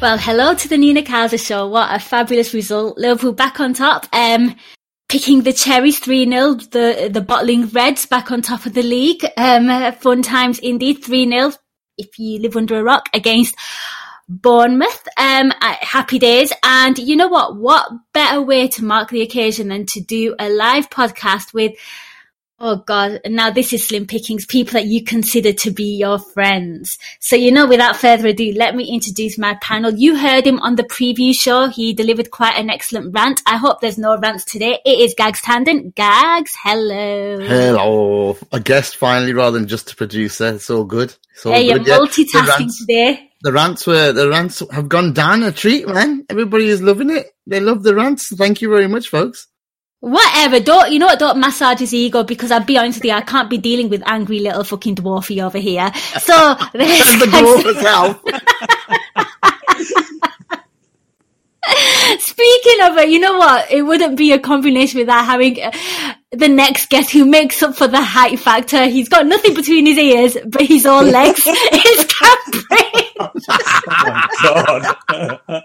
Well, hello to the Nina Kauser show. What a fabulous result. Liverpool back on top. Um, picking the Cherries 3-0, the, the bottling Reds back on top of the league. Um, fun times indeed. 3-0 if you live under a rock against Bournemouth. Um, happy days. And you know what? What better way to mark the occasion than to do a live podcast with Oh God, now this is slim pickings, people that you consider to be your friends. So, you know, without further ado, let me introduce my panel. You heard him on the preview show. He delivered quite an excellent rant. I hope there's no rants today. It is Gags Tandon. Gags, hello. Hello. A guest finally rather than just a producer. It's all good. It's all hey, good. you're multitasking the rants, today. The rants were, the rants have gone down a treat, man. Everybody is loving it. They love the rants. Thank you very much, folks. Whatever, don't you know what? Don't massage his ego because I'll be honest with you, I can't be dealing with angry little fucking dwarfy over here. So the dwarf herself. Speaking of it, you know what? It wouldn't be a combination without having uh, the next guest who makes up for the height factor. He's got nothing between his ears, but he's all legs. it's Capri. oh,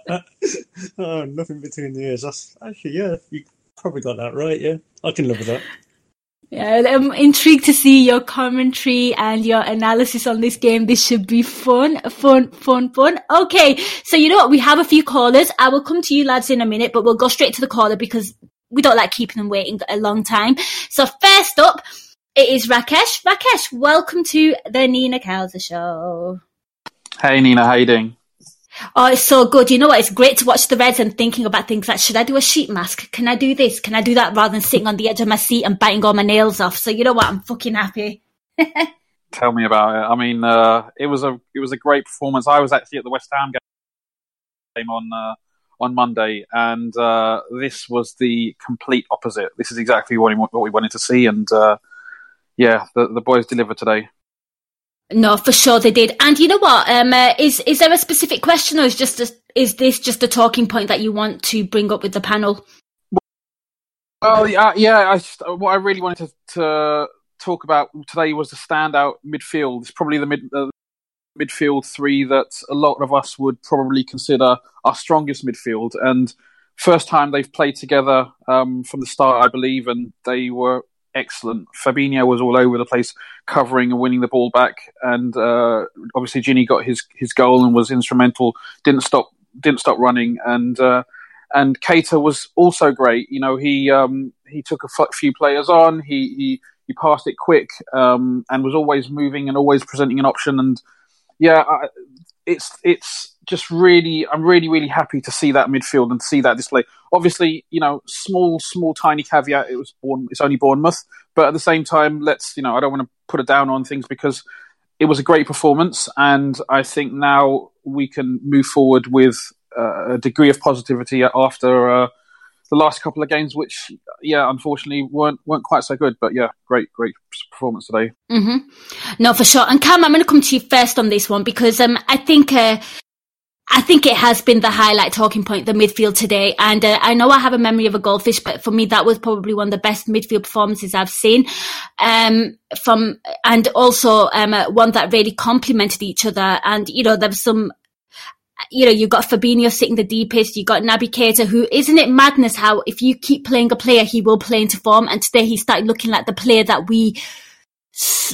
God. oh, nothing between the ears. That's actually, yeah, you probably got that right. Yeah, I can live with that. Yeah, I'm intrigued to see your commentary and your analysis on this game. This should be fun, fun, fun, fun. Okay, so you know what? We have a few callers. I will come to you lads in a minute, but we'll go straight to the caller because we don't like keeping them waiting a long time. So first up, it is Rakesh. Rakesh, welcome to the Nina Kauser show. Hey Nina, how you doing? Oh, it's so good. You know what? It's great to watch the Reds and thinking about things like, should I do a sheet mask? Can I do this? Can I do that? Rather than sitting on the edge of my seat and biting all my nails off. So you know what? I'm fucking happy. Tell me about it. I mean, uh, it was a it was a great performance. I was actually at the West Ham game on uh, on Monday, and uh, this was the complete opposite. This is exactly what, what we wanted to see, and uh, yeah, the the boys delivered today. No, for sure they did. And you know what? Um, uh, is is there a specific question, or is just a, is this just a talking point that you want to bring up with the panel? Well, yeah, yeah. I just, what I really wanted to, to, talk about today was the standout midfield. It's probably the mid uh, midfield three that a lot of us would probably consider our strongest midfield. And first time they've played together um, from the start, I believe, and they were excellent. Fabinho was all over the place, covering and winning the ball back, and uh, obviously Gini got his his goal and was instrumental. Didn't stop didn't stop running, and uh, and Keita was also great. You know, he um, he took a few players on. He he he passed it quick um, and was always moving and always presenting an option. And yeah, I, it's it's just really, I'm really, really happy to see that midfield and see that display. Obviously, you know, small, small, tiny caveat. It was born. It's only Bournemouth, but at the same time, let's, you know, I don't want to put it down on things because it was a great performance, and I think now we can move forward with uh, a degree of positivity after uh, the last couple of games, which, yeah, unfortunately weren't weren't quite so good. But yeah, great, great performance today. Mm-hmm. No, for sure. And Kam, I'm going to come to you first on this one because um, I think uh, I think it has been the highlight talking point, the midfield today. And uh, I know I have a memory of a goldfish, but for me, that was probably one of the best midfield performances I've seen. Um, from, and also, um, uh, one that really complemented each other. And, you know, there was some, you know, you've got Fabinho sitting the deepest, you've got Naby Keita, who, isn't it madness how if you keep playing a player, he will play into form. And today he started looking like the player that we,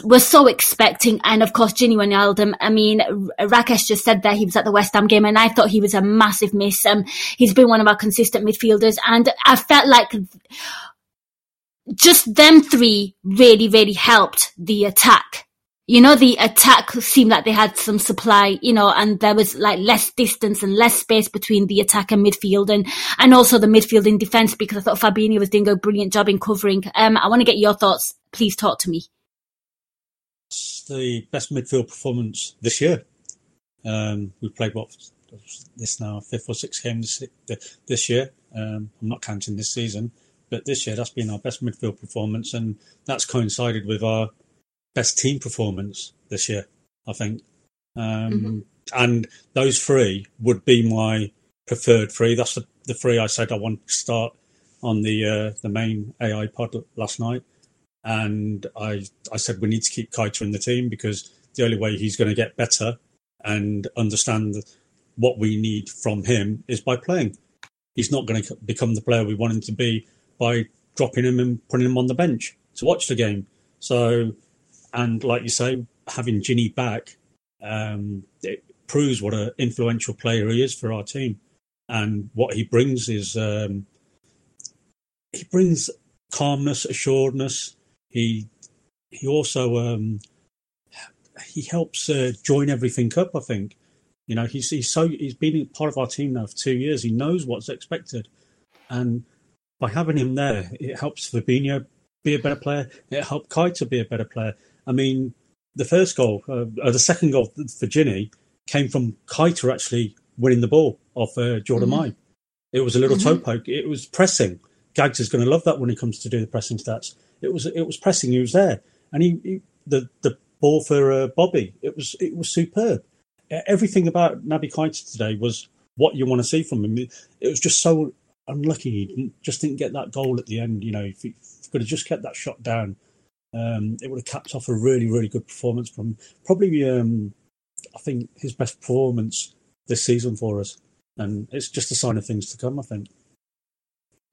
were so expecting. And of course, Gini Wijnaldum, I mean, Rakesh just said that he was at the West Ham game and I thought he was a massive miss. Um, he's been one of our consistent midfielders and I felt like just them three really, really helped the attack. You know, the attack seemed like they had some supply, you know, and there was like less distance and less space between the attack and midfield and, and also the midfield in defence because I thought Fabinho was doing a brilliant job in covering. Um, I want to get your thoughts. Please talk to me It's the best midfield performance this year. Um, we played what this now fifth or sixth game this, this year. Um, I'm not counting this season, but this year that's been our best midfield performance, and that's coincided with our best team performance this year. I think, um, mm-hmm. and those three would be my preferred three. That's the, the three I said I want to start on the uh, the main AI pod last night and I I said we need to keep Keita in the team because the only way he's going to get better and understand what we need from him is by playing. He's not going to become the player we want him to be by dropping him and putting him on the bench to watch the game. So, and like you say, having Gini back, um, it proves what an influential player he is for our team, and what he brings is um, he brings calmness, assuredness, he he also um, he helps uh, join everything up. I think you know he's he's so he's been part of our team now for two years. He knows what's expected, and by having him there, it helps Fabinho be a better player. It helped Keita be a better player. I mean, the first goal, uh, or the second goal for Gini, came from Keita actually winning the ball off uh, Jordan mm-hmm. Mai. It was a little mm-hmm. toe poke. It was pressing. Gags is going to love that when it comes to do the pressing stats. It was it was pressing. He was there, and he, he the the ball for uh, Bobby. It was it was superb. Everything about Naby Keita today was what you want to see from him. It was just so unlucky. He didn't, just didn't get that goal at the end. You know, if he, if he could have just kept that shot down, um, it would have capped off a really really good performance from probably. Um, I think his best performance this season for us, and it's just a sign of things to come. I think.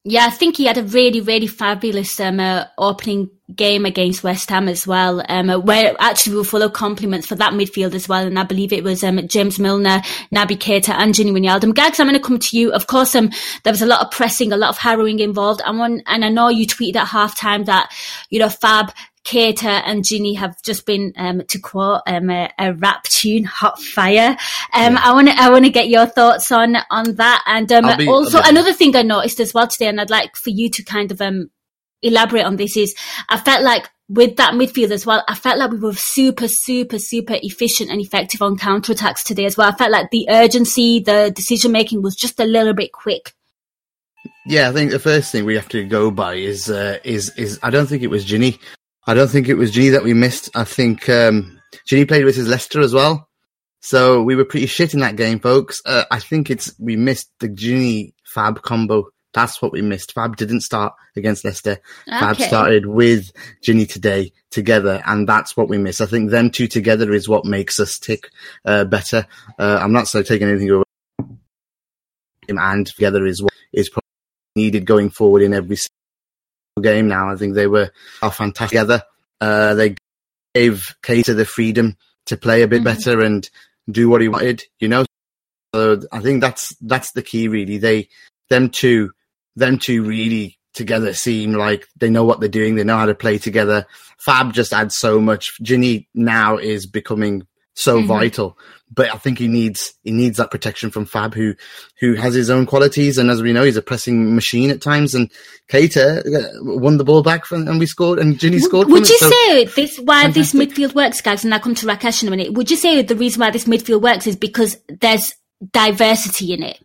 Yeah, I think he had a really, really fabulous um, uh, opening game against West Ham as well, um, uh, where actually we were full of compliments for that midfield as well. And I believe it was um, James Milner, Naby Keita and Gini Wijnaldum. Gags, I'm going to come to you. Of course, um, there was a lot of pressing, a lot of harrowing involved. And, and I know you tweeted at halftime that, you know, Fab Keita and Gini have just been, um, to quote um, a, a, rap tune, "Hot Fire." Um, yeah. I want to, I want to get your thoughts on on that, and um, be, also another thing I noticed as well today, and I'd like for you to kind of um, elaborate on this is, I felt like with that midfield as well, I felt like we were super, super, super efficient and effective on counter attacks today as well. I felt like the urgency, the decision making was just a little bit quick. Yeah, I think the first thing we have to go by is uh, is is I don't think it was Gini. I don't think it was G that we missed. I think um, Gini played with his Leicester as well. So we were pretty shit in that game, folks. Uh, I think it's we missed the Gini Fab combo. That's what we missed. Fab didn't start against Leicester. Okay. Fab started with Gini today together, and that's what we missed. I think them two together is what makes us tick uh, better. Uh, I'm not so taking anything away. And together is what is probably needed going forward in every game now. I think they were are fantastic together. Uh, they gave Keita the freedom to play a bit mm-hmm. better and do what he wanted, you know. So I think that's that's the key really. They them two them two really together seem like they know what they're doing, they know how to play together. Fab just adds so much. Gini now is becoming so mm-hmm. vital. But I think he needs he needs that protection from Fab, who who has his own qualities, and as we know, he's a pressing machine at times. And Keita uh, won the ball back, from, and we scored, and Gini scored. Would you it, say this why fantastic. this midfield works, guys? And I come to Rakesh in a minute. Would you say the reason why this midfield works is because there's diversity in it?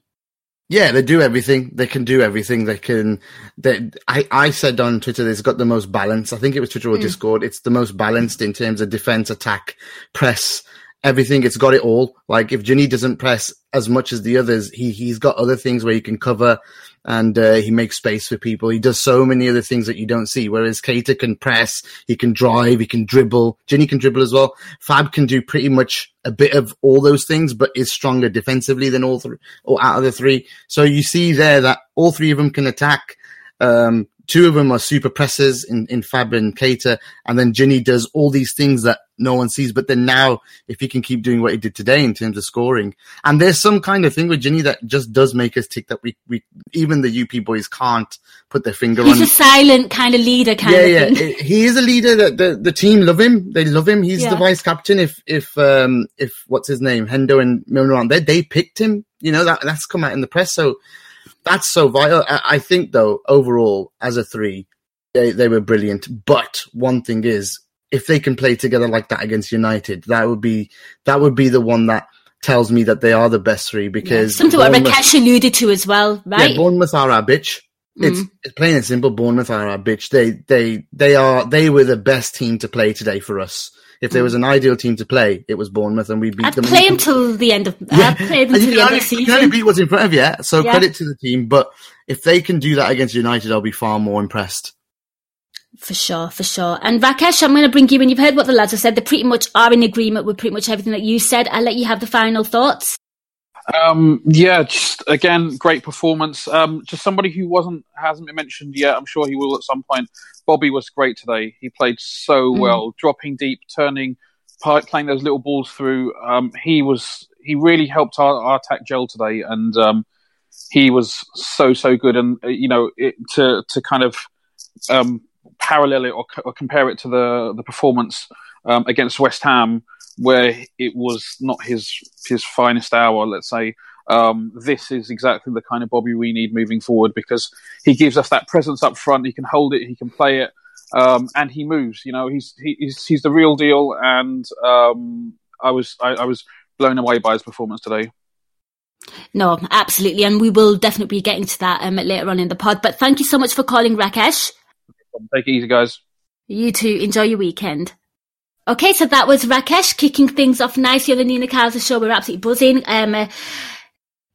Yeah, they do everything. They can do everything. They can. They, I, I said on Twitter, they've got the most balance. I think it was Twitter or mm. Discord. It's the most balanced in terms of defense, attack, press, everything. It's got it all. Like if Gini doesn't press as much as the others, he he's got other things where he can cover and uh, he makes space for people. He does so many other things that you don't see. Whereas Keita can press, he can drive, he can dribble. Gini can dribble as well. Fab can do pretty much a bit of all those things, but is stronger defensively than all three or out of the three. So you see there that all three of them can attack. Um, two of them are super presses in, in Fab and Keita, and then Gini does all these things that no one sees. But then now, if he can keep doing what he did today in terms of scoring, and there's some kind of thing with Gini that just does make us tick that we, we even the UP boys can't put their finger He's on. He's a silent kind of leader kind yeah, of yeah, he is a leader. That the, the team love him. They love him. He's Yeah. the vice captain. If if um if what's his name Hendo and Milner aren't there, they picked him. You know that that's come out in the press. So that's so vital. I, I think though overall as a three, they they were brilliant. But one thing is, if they can play together like that against United, that would be that would be the one that tells me that they are the best three because Something what Rakesh alluded to as well, right? yeah, Bournemouth are our bitch. It's, Mm. it's plain and simple. Bournemouth are our bitch. They they they are they were the best team to play today for us. If there was an ideal team to play, it was Bournemouth, and we beat. I'd them. play him till the end of. I'd play them till the end of the you can only beat what's in front of you. So Yeah. credit to the team, but if they can do that against United, I'll be far more impressed. For sure, for sure. And Rakesh, I'm going to bring you in. You've heard what the lads have said. They pretty much are in agreement with pretty much everything that you said. I'll let you have the final thoughts. Um, yeah, just again, great performance. Um, just somebody who wasn't hasn't been mentioned yet. I'm sure he will at some point. Bobby was great today. He played so Mm. well, dropping deep, turning, playing those little balls through. Um, he was he really helped our, our attack gel today, and um, he was so so good. And uh, you know, it, to to kind of um, parallel it or, or compare it to the the performance um, against West Ham, where it was not his his finest hour. Let's say um, this is exactly the kind of Bobby we need moving forward because he gives us that presence up front. He can hold it, he can play it, um, and he moves. You know, he's he, he's he's the real deal. And um, I was I, I was blown away by his performance today. No, absolutely. And we will definitely be getting to that um, later on in the pod. But thank you so much for calling, Rakesh. Take it easy, guys. You too. Enjoy your weekend. Okay, so that was Rakesh kicking things off nicely on the Nina Kauser show. We're absolutely buzzing. Um, uh,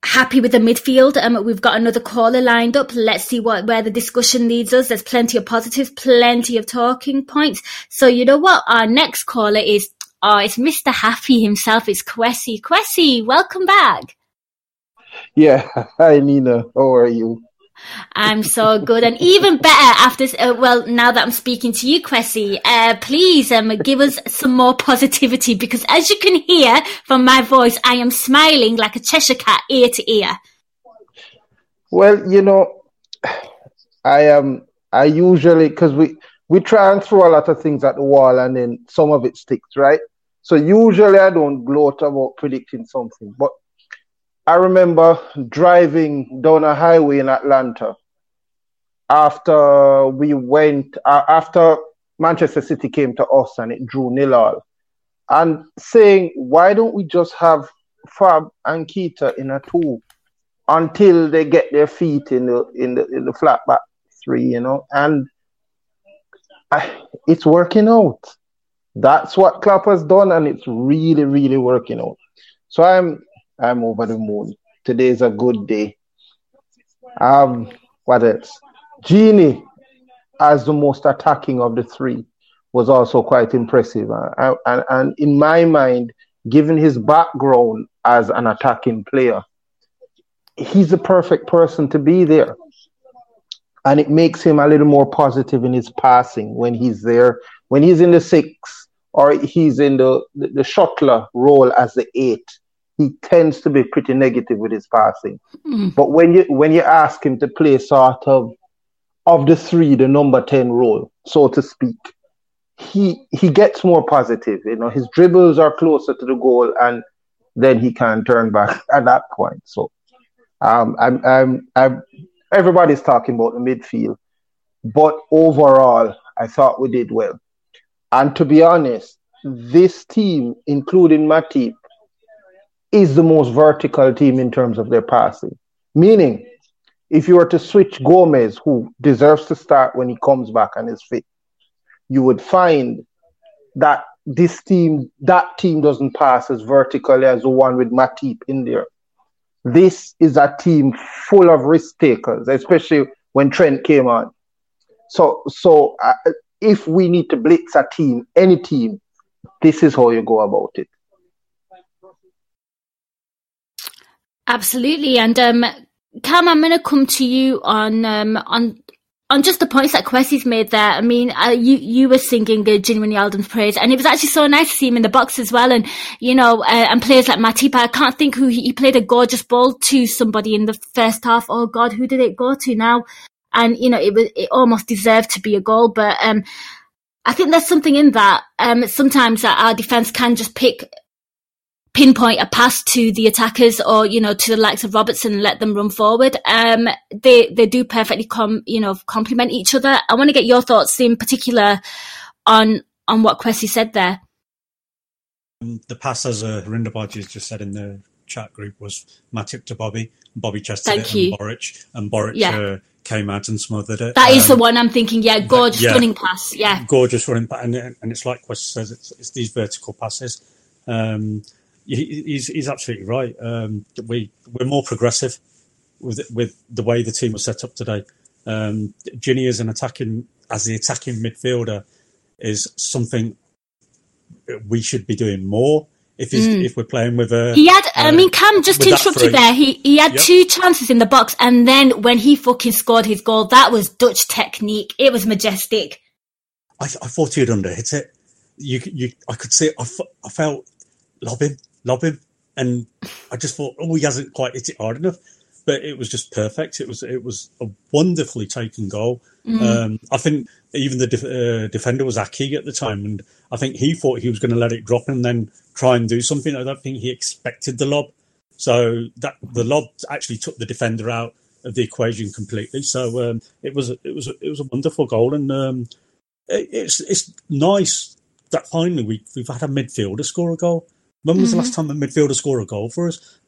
happy with the midfield. Um, we've got another caller lined up. Let's see what where the discussion leads us. There's plenty of positives, plenty of talking points. So you know what? Our next caller is oh, it's Mr. Happy himself. It's Kwesi. Kwesi, welcome back. Yeah, hi Nina, how are you? I'm so good, and even better after. Uh, well, now that I'm speaking to you, Kwesi, uh, please um, give us some more positivity because, as you can hear from my voice, I am smiling like a Cheshire cat, ear to ear. Well, you know, I am. I usually because we we try and throw a lot of things at the wall, and then some of it sticks, right? So usually I don't gloat about predicting something, but I remember driving down a highway in Atlanta after we went uh, after Manchester City came to us and it drew nil all, and saying why don't we just have Fab and Keita in a two until they get their feet in the in the in the flat back three, you know, and I, it's working out. That's what Klopp has done, and it's really, really working out. So I'm I'm over the moon. Today's a good day. Um, what else? Gini, as the most attacking of the three, was also quite impressive. Uh, and, and in my mind, given his background as an attacking player, he's the perfect person to be there. And it makes him a little more positive in his passing when he's there. When he's in the six or he's in the, the, the shuttler role as the eight, he tends to be pretty negative with his passing. Mm. But when you when you ask him to play sort of of the three, the number ten role, so to speak, he he gets more positive. You know, his dribbles are closer to the goal, and then he can turn back at that point. So, um, I'm I'm I'm everybody's talking about the midfield, but overall, I thought we did well. And to be honest, this team, including Matip, is the most vertical team in terms of their passing. Meaning, if you were to switch Gomez, who deserves to start when he comes back and is fit, you would find that this team, that team doesn't pass as vertically as the one with Matip in there. This is a team full of risk takers, especially when Trent came on. So, so uh, if we need to blitz a team, any team, this is how you go about it. Absolutely. And um, Kam, I'm going to come to you on um, on on just the points that Kwesi's made there, I mean, uh, you you were singing uh, Gini Wijnaldum's praise, and it was actually so nice to see him in the box as well. And you know, uh, and players like Matipa, I can't think who he, he, played a gorgeous ball to somebody in the first half. Oh God, who did it go to now? And you know, it was it almost deserved to be a goal, but um, I think there's something in that. Um, sometimes our defense can just pick pinpoint a pass to the attackers or, you know, to the likes of Robertson and let them run forward. Um, they, they do perfectly com, you know, complement each other. I want to get your thoughts in particular on, on what Kwesi said there. Um, the pass, as uh, Harinder Baji's just said in the chat group, was Matip to Bobby. Bobby chested Thank it you. and Boruc, and Boruc yeah. uh, came out and smothered it. That um, is the um, one I'm thinking. Yeah, gorgeous yeah, running pass. Yeah, gorgeous running pass, and, and it's like Kwesi says, it's, it's these vertical passes. Um, he's he's absolutely right. Um, we we're more progressive with with the way the team was set up today. Um, Gini as an attacking as the attacking midfielder is something we should be doing more. If mm. if we're playing with a, he had. Uh, I mean, Kam just to interrupt you there. He he had yep. two chances in the box, and then when he fucking scored his goal, that was Dutch technique. It was majestic. I, I thought he'd under hit it. You you I could see. It. I, I felt lob him lob him. And I just thought, oh, he hasn't quite hit it hard enough. But it was just perfect. It was it was a wonderfully taken goal. Mm. Um, I think even the def- uh, defender was Aké at the time, and I think he thought he was going to let it drop and then try and do something. I don't think he expected the lob. So that the lob actually took the defender out of the equation completely. So um, it was it was it was a wonderful goal, and um, it, it's it's nice that finally we we've had a midfielder score a goal. When was mm-hmm. the last time a midfielder scored a goal for us?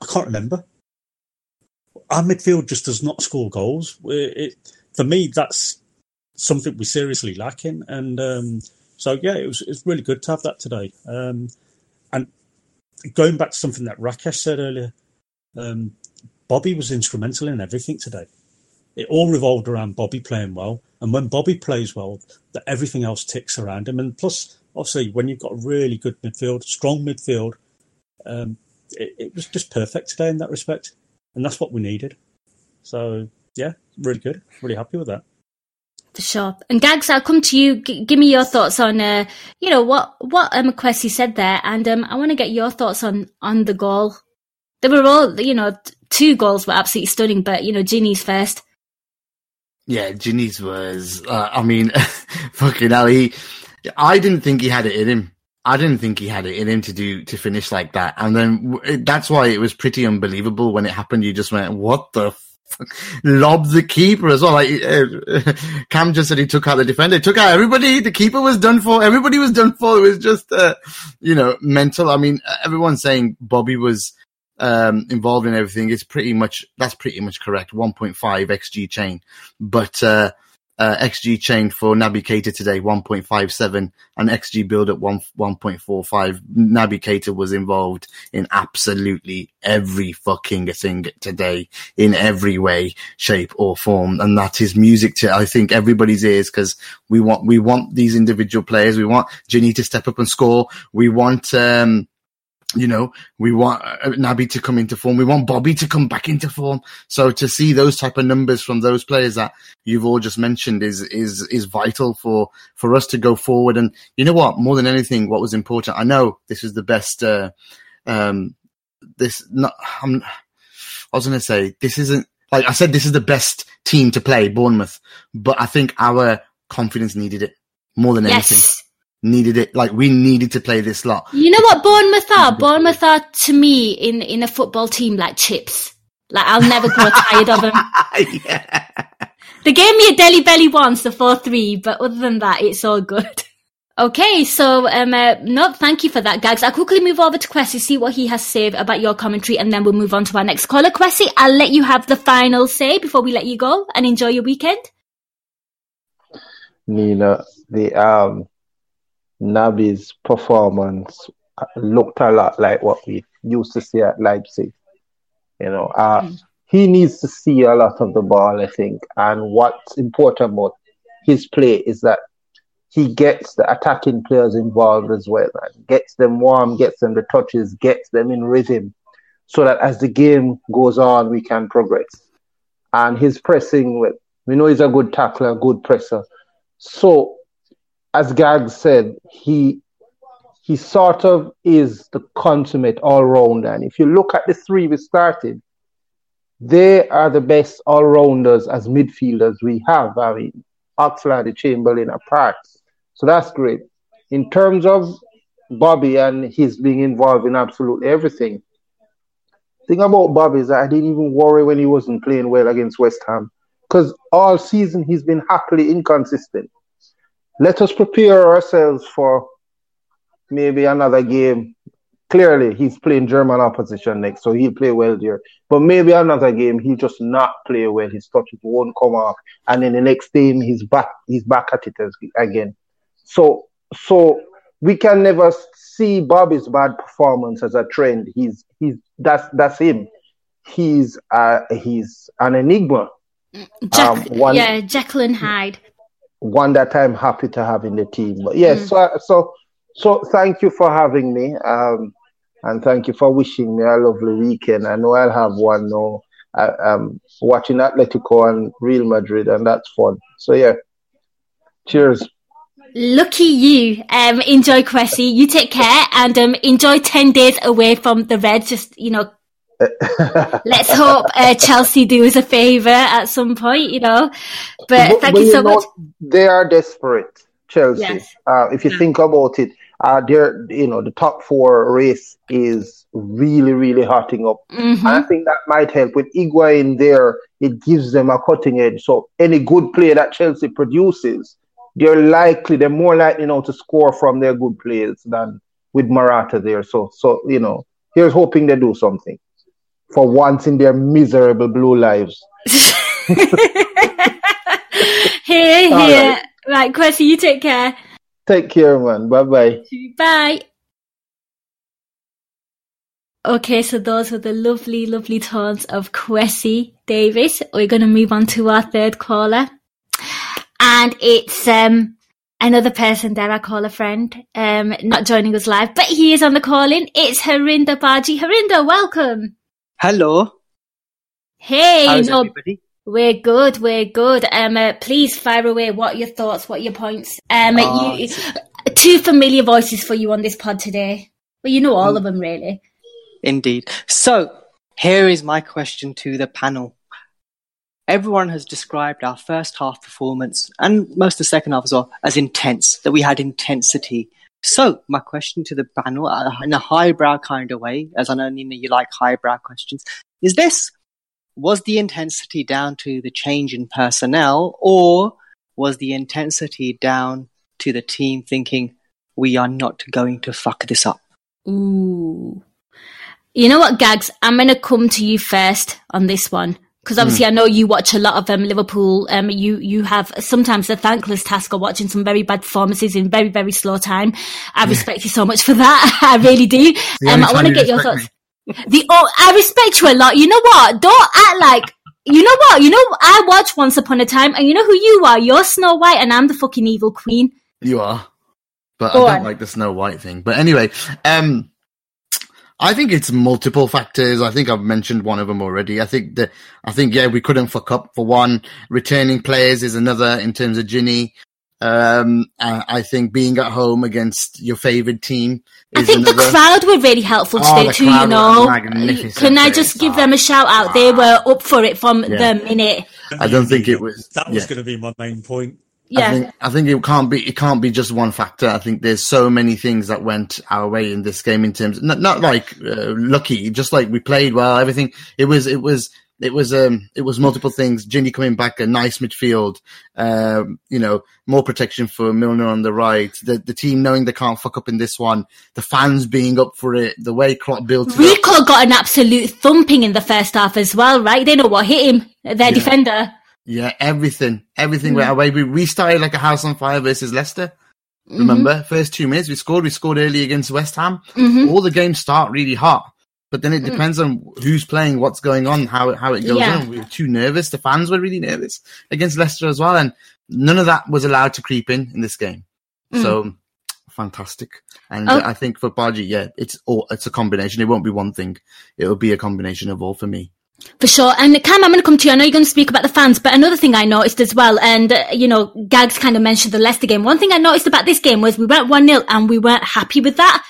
I can't remember. Our midfield just does not score goals. It, it, for me, that's something we're seriously lacking. And um, so, yeah, it was it's really good to have that today. Um, and going back to something that Rakesh said earlier, um, Bobby was instrumental in everything today. It all revolved around Bobby playing well, and when Bobby plays well, that everything else ticks around him. And plus, obviously, when you've got a really good midfield, strong midfield, um, it, it, was just perfect today in that respect, and that's what we needed. So yeah, really good, really happy with that. For sure. And Gags, I'll come to you. G- give me your thoughts on, uh, you know, what what um, Kwesi said there, and um, I want to get your thoughts on on the goal. They were all, you know, two goals were absolutely stunning, but you know, Gini's first. Yeah, Gini's was. Uh, I mean, fucking hell, he I didn't think he had it in him. I didn't think he had it in him to do to finish like that, and then that's why it was pretty unbelievable when it happened. You just went, "What the." Fuck? The keeper as well. Like uh, Kam just said, he took out the defender, took out everybody. The keeper was done for. Everybody was done for. It was just, uh, you know, mental. I mean, everyone's saying Bobby was um, involved in everything. It's pretty much that's pretty much correct. 1.5 xG chain, but uh, uh, XG chain for Naby Keita today, 1.57, and XG build at 1, 1.45. Naby Keita was involved in absolutely every fucking thing today, in every way, shape, or form. And that is music to, I think, everybody's ears because we want, we want these individual players. We want Gini to step up and score. We want, um, you know, we want uh, Naby to come into form. We want Bobby to come back into form. So to see those type of numbers from those players that you've all just mentioned is, is, is vital for, for us to go forward. And you know what? More than anything, what was important, I know this is the best, uh, um, this, not, I'm, I was going to say, this isn't, like I said, this is the best team to play, Bournemouth, but I think our confidence needed it more than yes. anything needed it. Like we needed to play this lot. You know what Bournemouth are? Bournemouth are to me in in a football team like chips. Like I'll never grow tired of them. yeah. They gave me a Delhi belly once, the four three, but other than that, it's all good. Okay, so um, uh, no, thank you for that, Gags. I'll quickly move over to Kwesi, see what he has to say about your commentary, and then we'll move on to our next caller. Kwesi, I'll let you have the final say before we let you go, and enjoy your weekend. Nina, the um, Naby's performance looked a lot like what we used to see at Leipzig. You know, uh, mm. he needs to see a lot of the ball, I think. And what's important about his play is that he gets the attacking players involved as well, and gets them warm, gets them the touches, gets them in rhythm, so that as the game goes on, we can progress. And his pressing well, We know he's a good tackler, good presser. So, as Gag said, he he sort of is the consummate all rounder. And if you look at the three we started, they are the best all rounders as midfielders we have. I mean, Oxlade, Chamberlain, and. So that's great. In terms of Bobby and his being involved in absolutely everything, thing about Bobby is that I didn't even worry when he wasn't playing well against West Ham because all season he's been happily inconsistent. Let us prepare ourselves for maybe another game. Clearly, he's playing German opposition next, so he'll play well there. But maybe another game, he'll just not play well. His touches won't come off, and then the next game, he's back. He's back at it again. So, so we can never see Bobby's bad performance as a trend. He's he's that's that's him. He's uh he's an enigma. Jack, um, one, yeah, Jekyll and Hyde. One that I'm happy to have in the team. But yes, mm. so so so thank you for having me. Um, and thank you for wishing me a lovely weekend. I know I'll have one now. I, am watching Atletico and Real Madrid, and that's fun. So yeah, cheers. Lucky you. Um, enjoy Kwesi. You take care and um, enjoy ten days away from the Reds. Just you know, let's hope uh, Chelsea do us a favour at some point. You know, but, thank you so much. They are desperate. Chelsea. Yes. Uh, if you yeah. think about it, uh, they're you know the top four race is really really hotting up, mm-hmm. and I think that might help with Higuain there. It gives them a cutting edge. So any good player that Chelsea produces, they're likely they're more likely you know to score from their good players than with Morata there. So so you know here's hoping they do something for once in their miserable blue lives. here, here. Right. right, Kwesi, you take care. Take care, man. Bye bye. Bye. Okay, so those were the lovely, lovely tones of Kwesi Davis. We're going to move on to our third caller. And it's um, another person that I call a friend, um, not joining us live, but he is on the call in. It's Harinder Baji. Harinder, welcome. Hello. Hey, no, everybody? We're good. We're good. Um, uh, please fire away. What are your thoughts? What are your points? Um, oh, you, two familiar voices for you on this pod today. Well, you know all of them, really. Indeed. So, here is my question to the panel. Everyone has described our first half performance and most of the second half as well as intense, that we had intensity. So, my question to the panel, uh, in a highbrow kind of way, as I know Nina, you like highbrow questions, is this was the intensity down to the change in personnel or was the intensity down to the team thinking we are not going to fuck this up? Ooh. You know what, Gags? I'm to come to you first on this one. Because obviously, mm. I know you watch a lot of um, Liverpool. Um, you you have sometimes the thankless task of watching some very bad performances in very very slow time. I respect you so much for that. I really do. Um, I want to get your thoughts. Me. The oh, I respect you a lot. You know what? Don't act like you know what? You know I watched Once Upon a Time, and you know who you are. You're Snow White, and I'm the fucking evil queen. You are, but Go I don't on. like the Snow White thing. But anyway, um, I think it's multiple factors. I think I've mentioned one of them already. I think that I think yeah, we couldn't fuck up for one. Returning players is another in terms of Gini. Um, I think being at home against your favourite team. I think another... the crowd were really helpful oh, today too. You know, can I just give them a shout out? They were up for it from yeah. the minute. I don't think it was. That was yeah. going to be my main point. Yeah. I think, I think it can't be it can't be just one factor. I think there's so many things that went our way in this game in terms not, not like uh, lucky, just like we played well. Everything it was it was it was um it was multiple things. Gini coming back, a nice midfield, um, you know, more protection for Milner on the right. The the team knowing they can't fuck up in this one. The fans being up for it. The way Klopp built it. Rico up. got an absolute thumping in the first half as well, right? They know what hit him. Their yeah. defender. Yeah, everything, everything went away. We we started like a house on fire versus Leicester. Remember, mm-hmm. first two minutes we scored. We scored early against West Ham. Mm-hmm. All the games start really hot. But then it mm. depends mm. on who's playing, what's going on, how it, how it goes yeah. on. We were too nervous. The fans were really nervous against Leicester as well. And none of that was allowed to creep in in this game. Mm. So fantastic. And oh. I think for Baji, yeah, it's all, it's a combination. It won't be one thing. It'll be a combination of all for me. For sure. And Kam, I'm going to come to you. I know you're going to speak about the fans, but another thing I noticed as well, and, uh, you know, Gags kind of mentioned the Leicester game. One thing I noticed about this game was we went 1-0 and we weren't happy with that.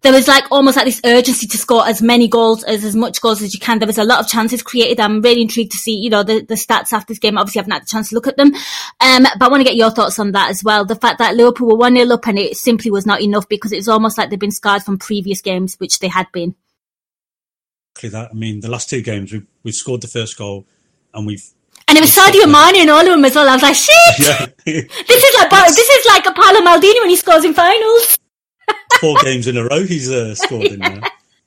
There was like almost like this urgency to score as many goals, as, as much goals as you can. There was a lot of chances created. I'm really intrigued to see, you know, the, the stats after this game. Obviously, I haven't had the chance to look at them. Um, but I want to get your thoughts on that as well. The fact that Liverpool were 1-0 up and it simply was not enough because it was almost like they've been scarred from previous games, which they had been exactly that. I mean, the last two games we we scored the first goal, and we've and it was Sadio Mane in all of them as well. I was like, shit! Yeah. this is like this is like a Paolo Maldini when he scores in finals. Four games in a row he's uh, scored in there.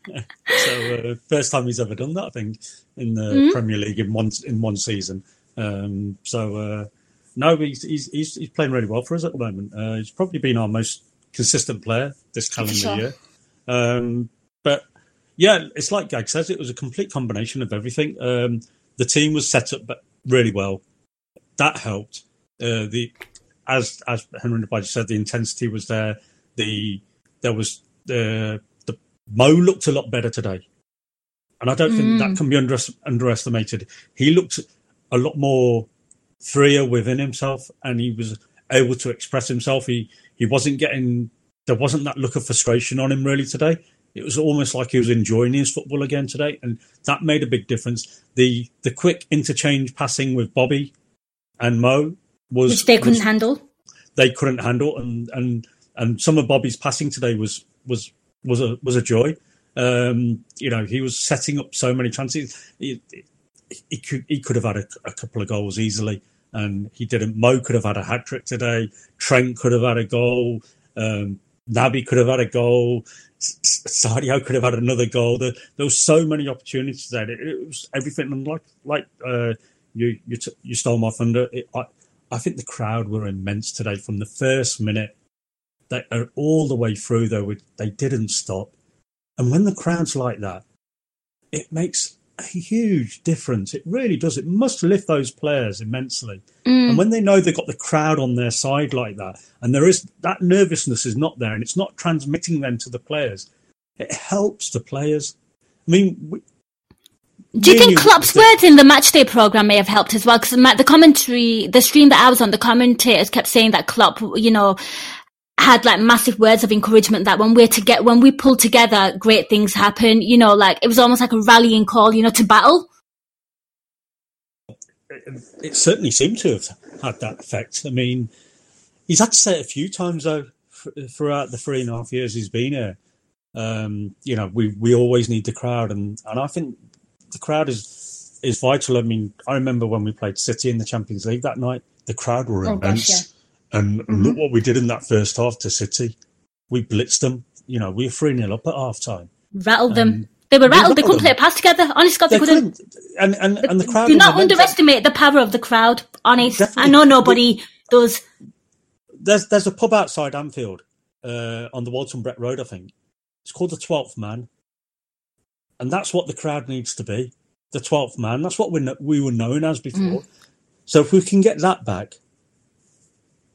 so uh, first time he's ever done that, I think, in the mm-hmm. Premier League in one in one season. Um, so uh, no, he's, he's, he's he's playing really well for us at the moment. Uh, he's probably been our most consistent player this calendar sure. year. Um, yeah, it's like Gag says, it was a complete combination of everything. Um, the team was set up really well. That helped. Uh, the as as Harinder Baji said, the intensity was there. The there was the the Mo looked a lot better today, and I don't mm. think that mm. can be under, underestimated. He looked a lot more freer within himself, and he was able to express himself. He he wasn't getting there wasn't that look of frustration on him really today. It was almost like he was enjoying his football again today, and that made a big difference. The the quick interchange passing with Bobby and Mo was which they couldn't was, handle. They couldn't handle, and and and some of Bobby's passing today was was was a was a joy. Um, you know, he was setting up so many chances. He, he could he could have had a, a couple of goals easily, and he didn't. Mo could have had a hat trick today. Trent could have had a goal. Um, Naby could have had a goal. Sadio could have had another goal. There, there was so many opportunities there. It, it was everything. And like like uh, you you t- you stole my thunder. It, I I think the crowd were immense today from the first minute. They are all the way through though. They didn't stop. And when the crowd's like that, it makes a huge difference. It really does. It must lift those players immensely. Mm. And when they know they've got the crowd on their side like that, and there is that nervousness is not there, and it's not transmitting them to the players, it helps the players. I mean, we, do you think Klopp's words in the matchday program may have helped as well? Because the commentary, the stream that I was on, the commentators kept saying that Klopp, you know, had like massive words of encouragement that when we're to get when we pull together, great things happen. You know, like it was almost like a rallying call, you know, to battle. It certainly seemed to have had that effect. I mean, he's had to say it a few times though throughout the three and a half years he's been here. Um, you know, we we always need the crowd, and and I think the crowd is is vital. I mean, I remember when we played City in the Champions League that night, the crowd were oh, immense. Gosh, yeah and mm-hmm. look what we did in that first half to City. We blitzed them. You know, we were 3 0 up at half time. Rattled them. They were rattled. They, couldn't them. play a pass together. Honest God, they, they couldn't. couldn't. And, and, and the crowd. Do not underestimate the power of the crowd. Honest. Definitely. I know nobody does. There's there's a pub outside Anfield uh, on the Walton Breck Road, I think. It's called the Twelfth Man, and that's what the crowd needs to be. The Twelfth Man. That's what we we were known as before. Mm. So if we can get that back,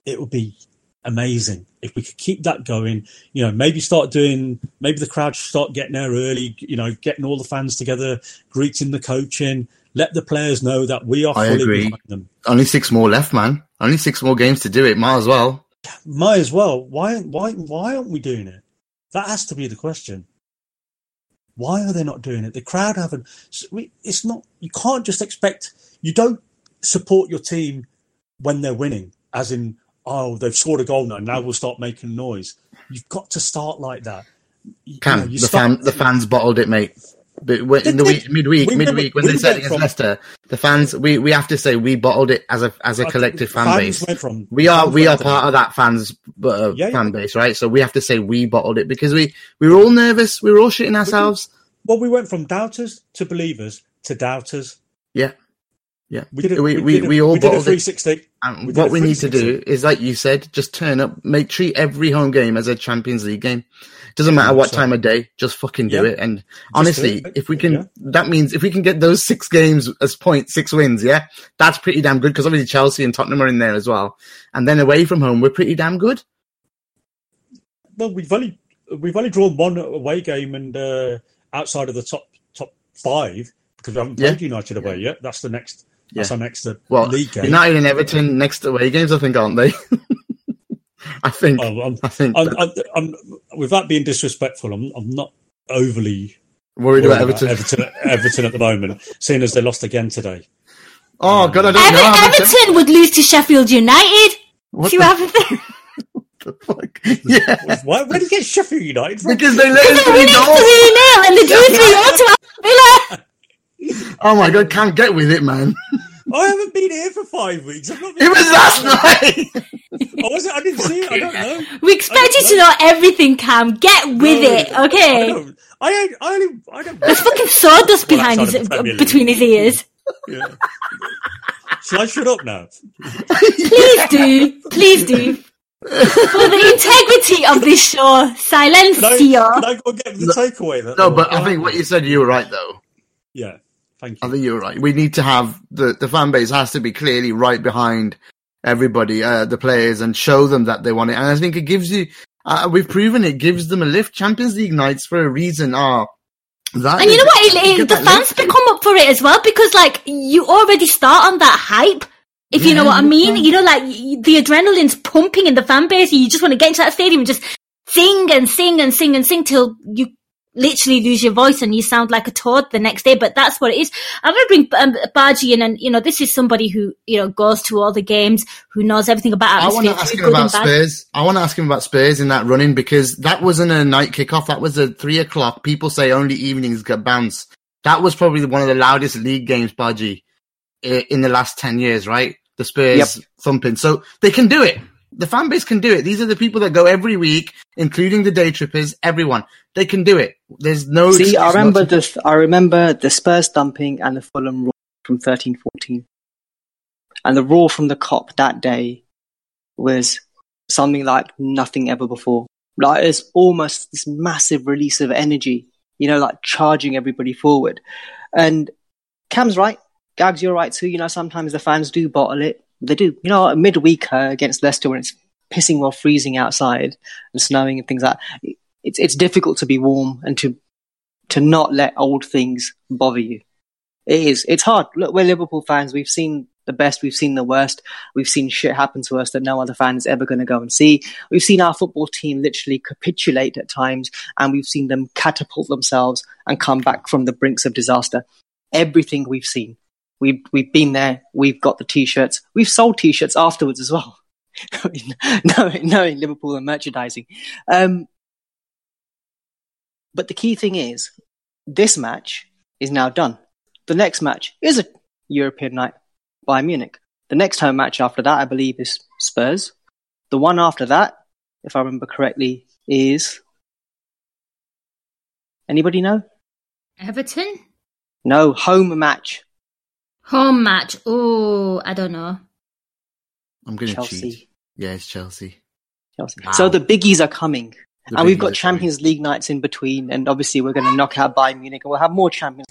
it would be amazing if we could keep that going. You know, maybe start doing, maybe the crowd should start getting there early. You know, getting all the fans together, greeting the coaching, let the players know that we are I fully agree. behind them. Only six more left, man. Only six more games to do it. Might as well. Might as well. Why? Why? Why aren't we doing it? That has to be the question. Why are they not doing it? The crowd haven't. It's not. You can't just expect. You don't support your team when they're winning, as in oh, they've scored a goal now. Now we'll start making noise. You've got to start like that. Can you know, you the start... fan the fans bottled it, mate. But when, in the week, midweek, we midweek, when they said against from... Leicester, the fans, we, we have to say we bottled it as a as a collective fan base. From, we are we are part of that fans uh, yeah, fan base, right? So we have to say we bottled it because we we were all nervous, we were all shitting ourselves. Well, we went from doubters to believers to doubters. Yeah, yeah, we did. A, we, we, we, we all we did a 360. And we what we need to do is, like you said, just turn up, make treat every home game as a Champions League game. Doesn't matter what time of day, just fucking do yeah. it. And honestly, it. if we can, yeah. that means if we can get those six games as points, six wins, yeah, that's pretty damn good. Because obviously Chelsea and Tottenham are in there as well. And then away from home, we're pretty damn good. Well, we've only we've only drawn one away game, and uh, outside of the top top five, because we haven't Yeah. played United away yet. That's the next. That's Yeah. our next uh, Well, league game. United and Everton next away games, I think, aren't they? I think. Oh, I'm, I think. I'm, I'm, I'm, without being disrespectful, I'm, I'm not overly worried worried about Everton. Everton, Everton at the moment, seeing as they lost again today. Oh God, I don't Ever- know. Everton. Everton would lose to Sheffield United. What See the what happened? the fuck? Yeah, Why? Where did you get Sheffield United from? because they let us They three won 3 0 and they drew 3 0 to Villa. Oh my God, can't get with it, man. I haven't been here for five weeks. I've not been It was last night. Oh, was it? I didn't see it. I don't know. We expect you to know everything, Kam. Get with No, it, okay? I, don't- I only. I don't. There's fucking sawdust Well, behind his, of the Premier League. between his ears. Yeah. Shall I shut up now? Please do. Please do. For the integrity of this show, silence Can I, can I go get the takeaway? That No, but I think what you said, you were right though. Yeah. Thank I you. think you're right. We need to have the the fan base has to be clearly right behind everybody, uh, the players, and show them that they want it. And I think it gives you. Uh, we've proven it gives them a lift. Champions League nights for a reason are that. And you know what? It, it, the fans lift. become up for it as well because, like, you already start on that hype. If you know what I mean, can. you know, like the adrenaline's pumping in the fan base. You just want to get into that stadium and just sing and sing and sing and sing till you literally lose your voice and you sound like a toad the next day. But that's what it is. I'm going to bring um, Baji in, and you know, this is somebody who you know goes to all the games, who knows everything about I want to ask him about bad. Spurs. I want to ask him about Spurs in that running because that wasn't a night kickoff. That was a three o'clock. People say only evenings get bounce. That was probably one of the loudest league games, Baji, in the last 10 years, right? The Spurs thumping. So they can do it. The fan base can do it. These are the people that go every week, including the day trippers, everyone. They can do it. There's no See, I remember to- the I remember the Spurs dumping and the Fulham roar from thirteen fourteen, and the roar from the Kop that day was something like nothing ever before. Like it's almost this massive release of energy, you know, like charging everybody forward. And Kam's right, Gags, you're right too. You know, sometimes the fans do bottle it. They do. You know, midweek uh, against Leicester when it's pissing or freezing outside and snowing and things like that. It's it's difficult to be warm and to to not let old things bother you. It is. It's hard. Look, we're Liverpool fans. We've seen the best. We've seen the worst. We've seen shit happen to us that no other fan is ever going to go and see. We've seen our football team literally capitulate at times, and we've seen them catapult themselves and come back from the brinks of disaster. Everything we've seen. We've, we've been there. We've got the t-shirts. We've sold t-shirts afterwards as well. knowing, knowing Liverpool and merchandising. Um, but the key thing is, this match is now done. The next match is a European night Bayern Munich. The next home match after that, I believe, is Spurs. The one after that, if I remember correctly, is. Anybody know? Everton No, home match. Home match. Oh, I don't know. I'm going to Chelsea. cheat. Yeah, it's Chelsea. Chelsea. Wow. So the biggies are coming. The and we've got are Champions League nights in between, and obviously we're going to knock out Bayern Munich, and we'll have more Champions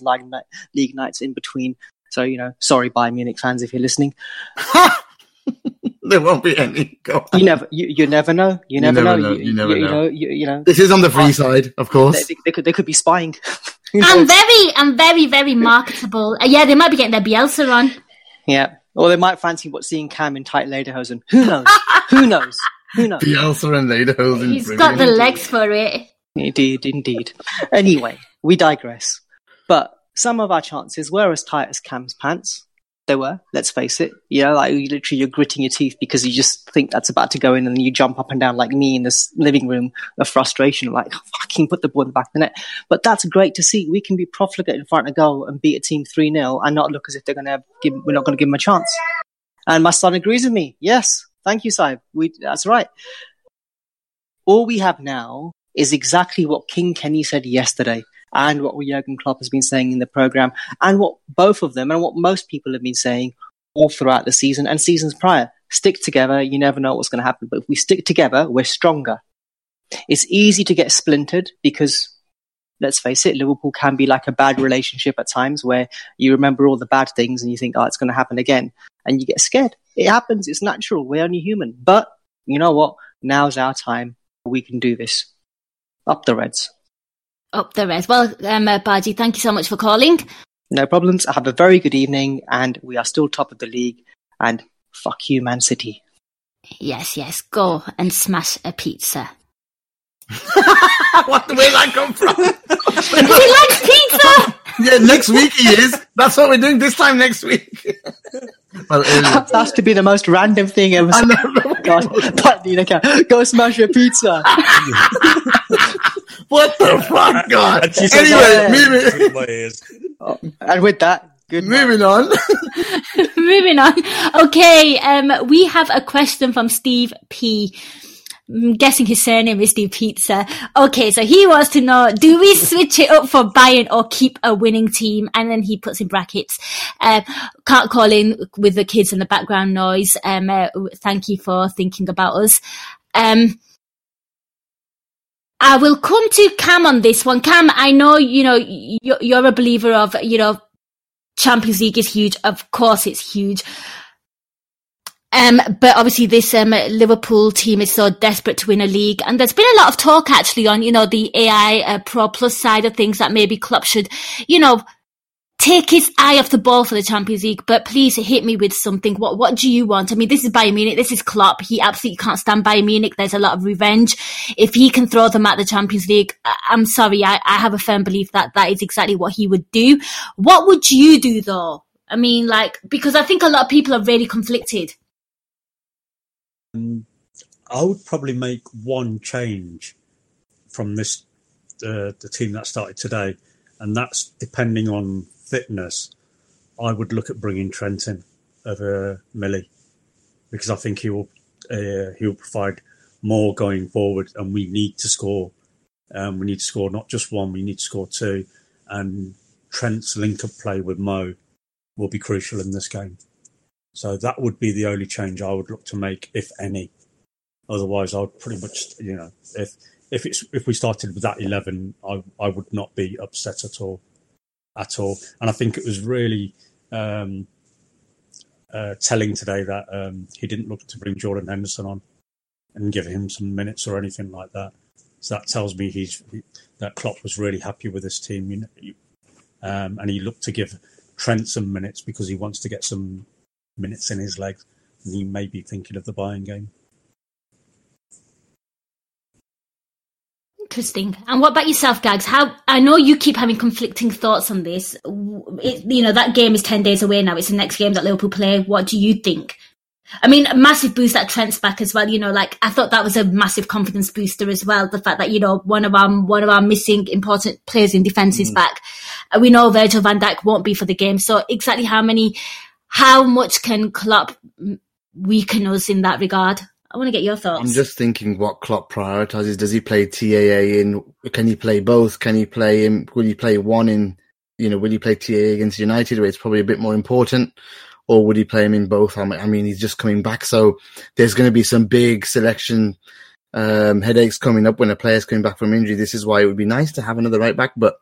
League, nights in between. So you know, sorry Bayern Munich fans if you're listening. there won't be any. Go. You never, you, you never know. You never, never know. know, you never you know. You, you know, This is on the free side, of they, course. they, they could, they could be spying. Who I'm very, I'm very, very marketable. Uh, yeah, they might be getting their Bielsa on. yeah, or they might fancy what seeing Kam in tight lederhosen. Who knows? Who knows? Who knows? Bielsa and Lederhosen. He's got the legs for it. Indeed, indeed. Anyway, we digress. But some of our chances were as tight as Kam's pants. They were, let's face it. You know, like you literally you're gritting your teeth because you just think that's about to go in and you jump up and down like me in this living room of frustration, like oh, fucking put the ball in the back of the net. But that's great to see. We can be profligate in front of goal and beat a team 3 0 and not look as if they're going to give, we're not going to give them a chance. And my son agrees with me. Yes. Thank you, Saib. We, that's right. All we have now is exactly what King Kenny said yesterday and what Jurgen Klopp has been saying in the program and what both of them and what most people have been saying all throughout the season and seasons prior. Stick together. You never know what's going to happen. But if we stick together, we're stronger. It's easy to get splintered because let's face it, Liverpool can be like a bad relationship at times where you remember all the bad things and you think, oh, it's going to happen again. And you get scared. It happens. It's natural. We're only human. But you know what? Now's our time. We can do this. Up the Reds. Up the rest. Well, um, uh, Baji, thank you so much for calling. No problems. Have a very good evening, and we are still top of the league. And fuck you, Man City. Yes, yes. Go and smash a pizza. what where that come from? he likes pizza. yeah, next week he is. That's what we're doing this time next week. well, uh, That's to be the most random thing ever. I said. know. God, but Nina can go smash a pizza. What the fuck, God? And she says, Anyway, "Oh, moving, in my ears. and with that, good. night. moving on. Moving on. Okay, um, we have a question from Steve P. I'm guessing his surname is Steve Pizza. Okay, so he wants to know, do we switch it up for Bayern or keep a winning team? And then he puts in brackets, uh, can't call in with the kids and the background noise. Um, uh, thank you for thinking about us. Um, I will come to Kam on this one. Kam, I know, you know, you're, a believer of, you know, Champions League is huge. Of course, it's huge. Um, but obviously this um, Liverpool team is so desperate to win a league, and there's been a lot of talk actually on you know the AI uh, Pro Plus side of things that maybe Klopp should, you know, take his eye off the ball for the Champions League. But please hit me with something. What what do you want? I mean, this is Bayern Munich. This is Klopp. He absolutely can't stand Bayern Munich. There's a lot of revenge. If he can throw them at the Champions League, I'm sorry. I, I have a firm belief that that is exactly what he would do. What would you do though? I mean, like because I think a lot of people are really conflicted. I would probably make one change from this uh, the team that started today, and that's depending on fitness. I would look at bringing Trent in over Millie because I think he will uh, he will provide more going forward, and we need to score. Um, we need to score not just one, we need to score two, and Trent's link-up play with Mo will be crucial in this game. So that would be the only change I would look to make, if any. Otherwise, I would pretty much, you know, if if it's if we started with that eleven, I I would not be upset at all, at all. And I think it was really um, uh, telling today that um, he didn't look to bring Jordan Henderson on and give him some minutes or anything like that. So that tells me he's he, that Klopp was really happy with his team, you know, um, and he looked to give Trent some minutes because he wants to get some minutes in his legs. And he may be thinking of the Bayern game. Interesting. And what about yourself, Gags? How I know you keep having conflicting thoughts on this. It, you know that game is ten days away now. It's the next game that Liverpool play. What do you think? I mean, a massive boost that Trent's back as well. You know, like I thought that was a massive confidence booster as well. The fact that you know one of our one of our missing important players in defence is back. We know Virgil Van Dijk won't be for the game. So exactly how many, how much can Klopp mm, weaken us in that regard? I want to get your thoughts. I'm just thinking what Klopp prioritizes. Does he play TAA in? Can he play both? Can he play him? Will he play one in? You know, will he play TAA against United, where it's probably a bit more important, or would he play him in both? I mean, I mean he's just coming back, so there's going to be some big selection um, headaches coming up when a player's coming back from injury. This is why it would be nice to have another right back, but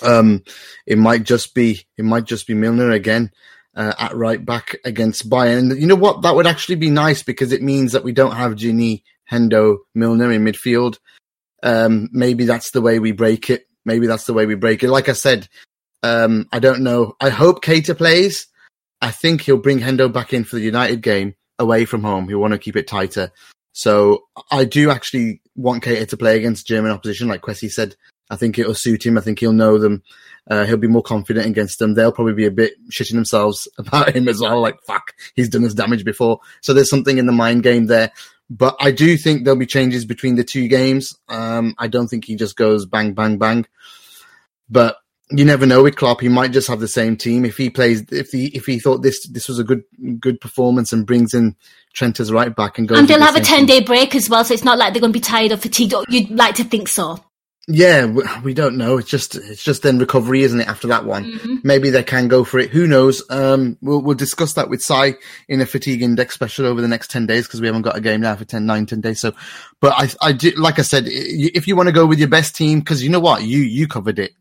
um, it might just be it might just be Milner again uh, at right back against Bayern. And you know what? That would actually be nice because it means that we don't have Gini, Hendo, Milner in midfield. Um, maybe that's the way we break it. Maybe that's the way we break it. Like I said, um, I don't know. I hope Keita plays. I think he'll bring Hendo back in for the United game away from home. He'll want to keep it tighter. So I do actually want Keita to play against German opposition, like Kwesi said. I think it'll suit him. I think he'll know them. Uh, he'll be more confident against them. They'll probably be a bit shitting themselves about him as well. Like, fuck, he's done us damage before. So there's something in the mind game there. But I do think there'll be changes between the two games. Um, I don't think he just goes bang, bang, bang. But you never know with Klopp. He might just have the same team if he plays. If he if he thought this this was a good good performance and brings in Trent as right back and goes. and they'll the have a same 10 day break as well, so it's not like they're going to be tired or fatigued. You'd like to think so. Yeah, we don't know. It's just it's just then recovery, isn't it? After that one, Mm-hmm. maybe they can go for it. Who knows? Um, we'll we'll discuss that with Sai in a fatigue index special over the next ten days because we haven't got a game now for 10, 9, 10 days. So, but I I do like I said, if you want to go with your best team, because you know what, you you covered it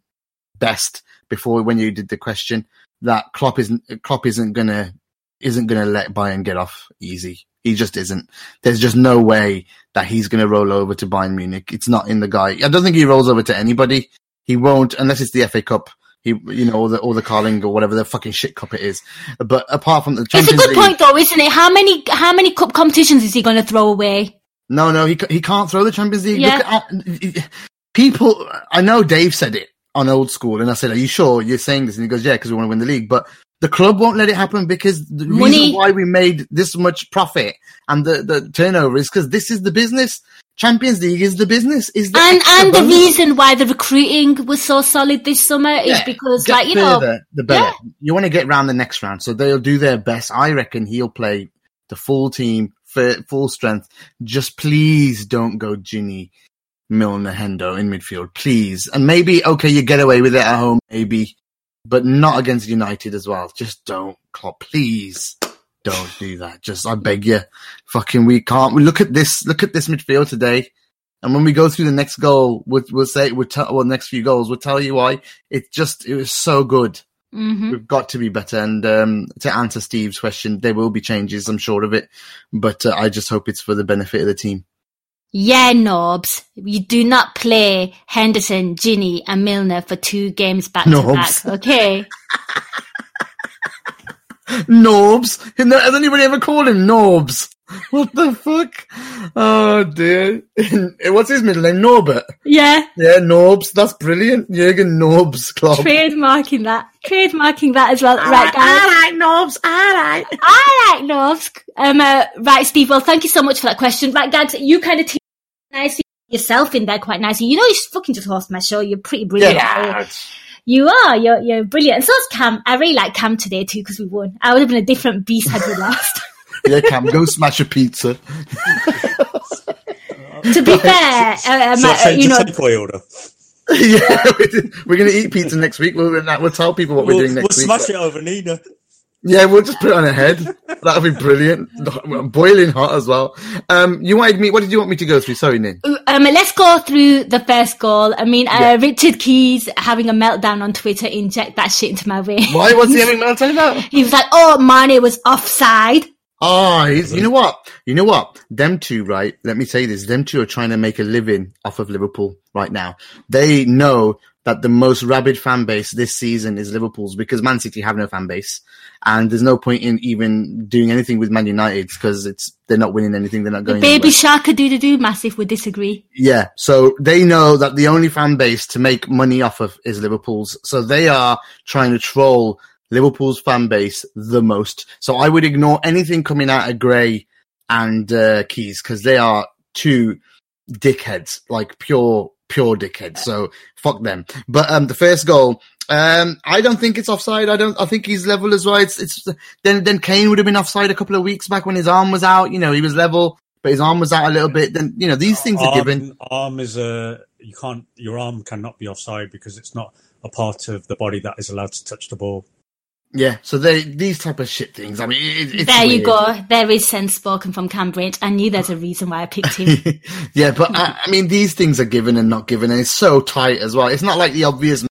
best before when you did the question that Klopp isn't Klopp isn't gonna isn't gonna let Bayern get off easy. He just isn't. There's just no way that he's going to roll over to Bayern Munich. It's not in the guy. I don't think he rolls over to anybody. He won't unless it's the FA Cup He, you know, or the or the Carling or whatever the fucking shit cup it is. But apart from the It's a good League, point, though, isn't it? How many how many cup competitions is he going to throw away? no, no, he he can't throw the Champions League. Yeah. At, uh, people, I know Dave said it on Old School, and I said, "Are you sure you're saying this?" And he goes, "Yeah, because we want to win the league." But the club won't let it happen because the Money. reason why we made this much profit and the, the turnover is because this is the business. Champions League is the business. Is the And and the reason why the recruiting was so solid this summer is Yeah. because, Get like you know, the better. You want to get round the next round, so they'll do their best. I reckon he'll play the full team, full strength. Just please don't go Gini, Milner, Hendo in midfield, please. And maybe okay, you get away with it at home, maybe, but not against United as well. Just don't, Klopp, please. Don't do that. Just, I beg you. Fucking, we can't. We look at this. Look at this midfield today. And when we go through the next goal, we'll, we'll say, we'll tell, well, next few goals, we'll tell you why. It just, it was so good. mhm. We've got to be better. And, um, to answer Steve's question, there will be changes, I'm sure of it. But uh, I just hope it's for the benefit of the team. Yeah, Norbs, you do not play Henderson, Gini, and Milner for two games back to back. Okay, Norbs? Has anybody ever called him Norbs? What the fuck? Oh dear. What's his middle name? Norbert. yeah, Yeah, Norbs. That's brilliant. Jürgen Norbs Klopp. trademarking that, trademarking that as well. right, guys. I like Norbs. I like. I like Norbs. Um, uh, right, Steve. Well, thank you so much for that question. Right, Gags, you kind of teed nicely yourself in there quite nicely. You know, you fucking just host my show. You're pretty brilliant. Yeah. You are. You're you're brilliant. And so is Kam. I really like Kam today too because we won. I would have been a different beast had we lost. Yeah, Kam, go smash a pizza. to be fair, uh, So uh, you know, takeaway order. yeah, we're going to eat pizza next week. We'll, we'll tell people what We'll, we're doing next we'll next week. smash it over Nina. Yeah, we'll just put it on a head. That'll be brilliant. Boiling hot as well. Um, you wanted me, what did you want me to go through? Sorry, Nin. um, let's go through the first goal. I mean, uh, Yeah. Richard Keys having a meltdown on Twitter. Inject that shit into my veins. Why was he having meltdown about? He was like, "Oh, Mane was offside." Ah, oh, he's, you know what? You know what? Them two, right? Let me say this. Them two are trying to make a living off of Liverpool right now. They know that the most rabid fan base this season is Liverpool's because Man City have no fan base. And there's no point in even doing anything with Man United because it's, they're not winning anything. They're not The going baby anywhere. shark could do to do massive would disagree. Yeah, so they know that the only fan base to make money off of is Liverpool's. So they are trying to troll Liverpool's fan base the most. So I would ignore anything coming out of Gray and uh, Keys because they are two dickheads, like pure, pure dickheads. So fuck them. But um, the first goal, um, I don't think it's offside. I don't. I think he's level as well. It's, it's then then Kane would have been offside a couple of weeks back when his arm was out. You know, he was level, but his arm was out a little bit. Then you know these things are given. Arm, arm is a you can't your arm cannot be offside because it's not a part of the body that is allowed to touch the ball. Yeah, so they these type of shit things. I mean, it, it's there you go. There is sense spoken from Cambridge. I knew there's a reason why I picked him. yeah, but I, I mean, these things are given and not given, and it's so tight as well. It's not like the obvious.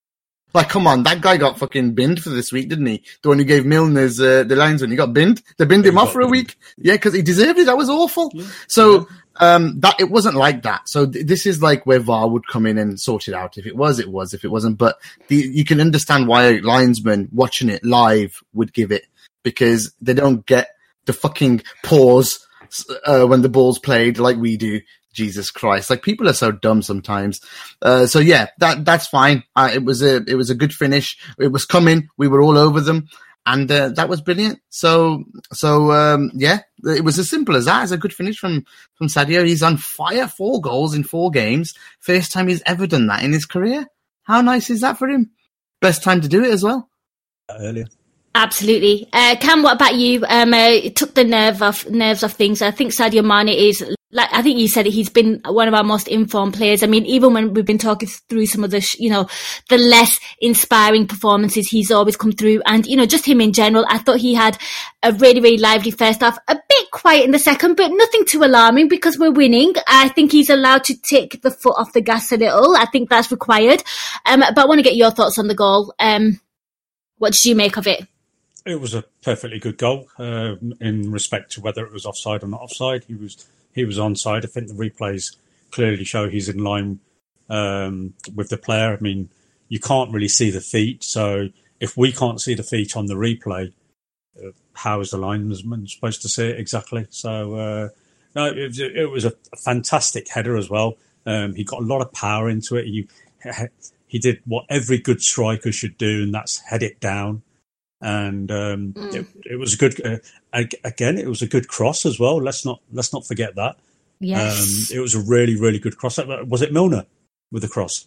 Like, come on, that guy got fucking binned for this week, didn't he? The one who gave Milner's uh, the lines when he got binned. They binned him off got for a binned. week. Yeah, because he deserved it. That was awful. So um, that it wasn't like that. So th- this is like where VAR would come in and sort it out. If it was, it was. If it wasn't, but the, you can understand why linesman watching it live would give it because they don't get the fucking pause uh, when the ball's played like we do. Jesus Christ! Like people are so dumb sometimes. Uh, so yeah, that that's fine. Uh, it was a it was a good finish. It was coming. We were all over them, and uh, that was brilliant. So so um, yeah, it was as simple as that. It's a good finish from from Sadio. He's on fire. Four goals in four games. First time he's ever done that in his career. How nice is that for him? Best time to do it as well. Earlier, Absolutely. Uh, Kam, what about you? Um, uh, it took the nerve off, nerves off things. I think Sadio Mane is, like, I think you said he's been one of our most informed players. I mean, even when we've been talking through some of the, sh- you know, the less inspiring performances, he's always come through. And, you know, just him in general, I thought he had a really, really lively first half, a bit quiet in the second, but nothing too alarming because we're winning. I think he's allowed to take the foot off the gas a little. I think that's required. Um, but I want to get your thoughts on the goal. Um, what did you make of it? it was a perfectly good goal uh, in respect to whether it was offside or not offside. He was he was onside. I think the replays clearly show he's in line um, with the player. I mean, you can't really see the feet. So if we can't see the feet on the replay, uh, how is the linesman supposed to see it exactly? So uh, no, it was, it was a fantastic header as well. Um, he got a lot of power into it. He he did what every good striker should do, and that's head it down. And um, Mm. it, it was a good. Uh, again, it was a good cross as well. Let's not let's not forget that. Yes. Um, it was a really really good cross. Uh, Was it Milner with the cross?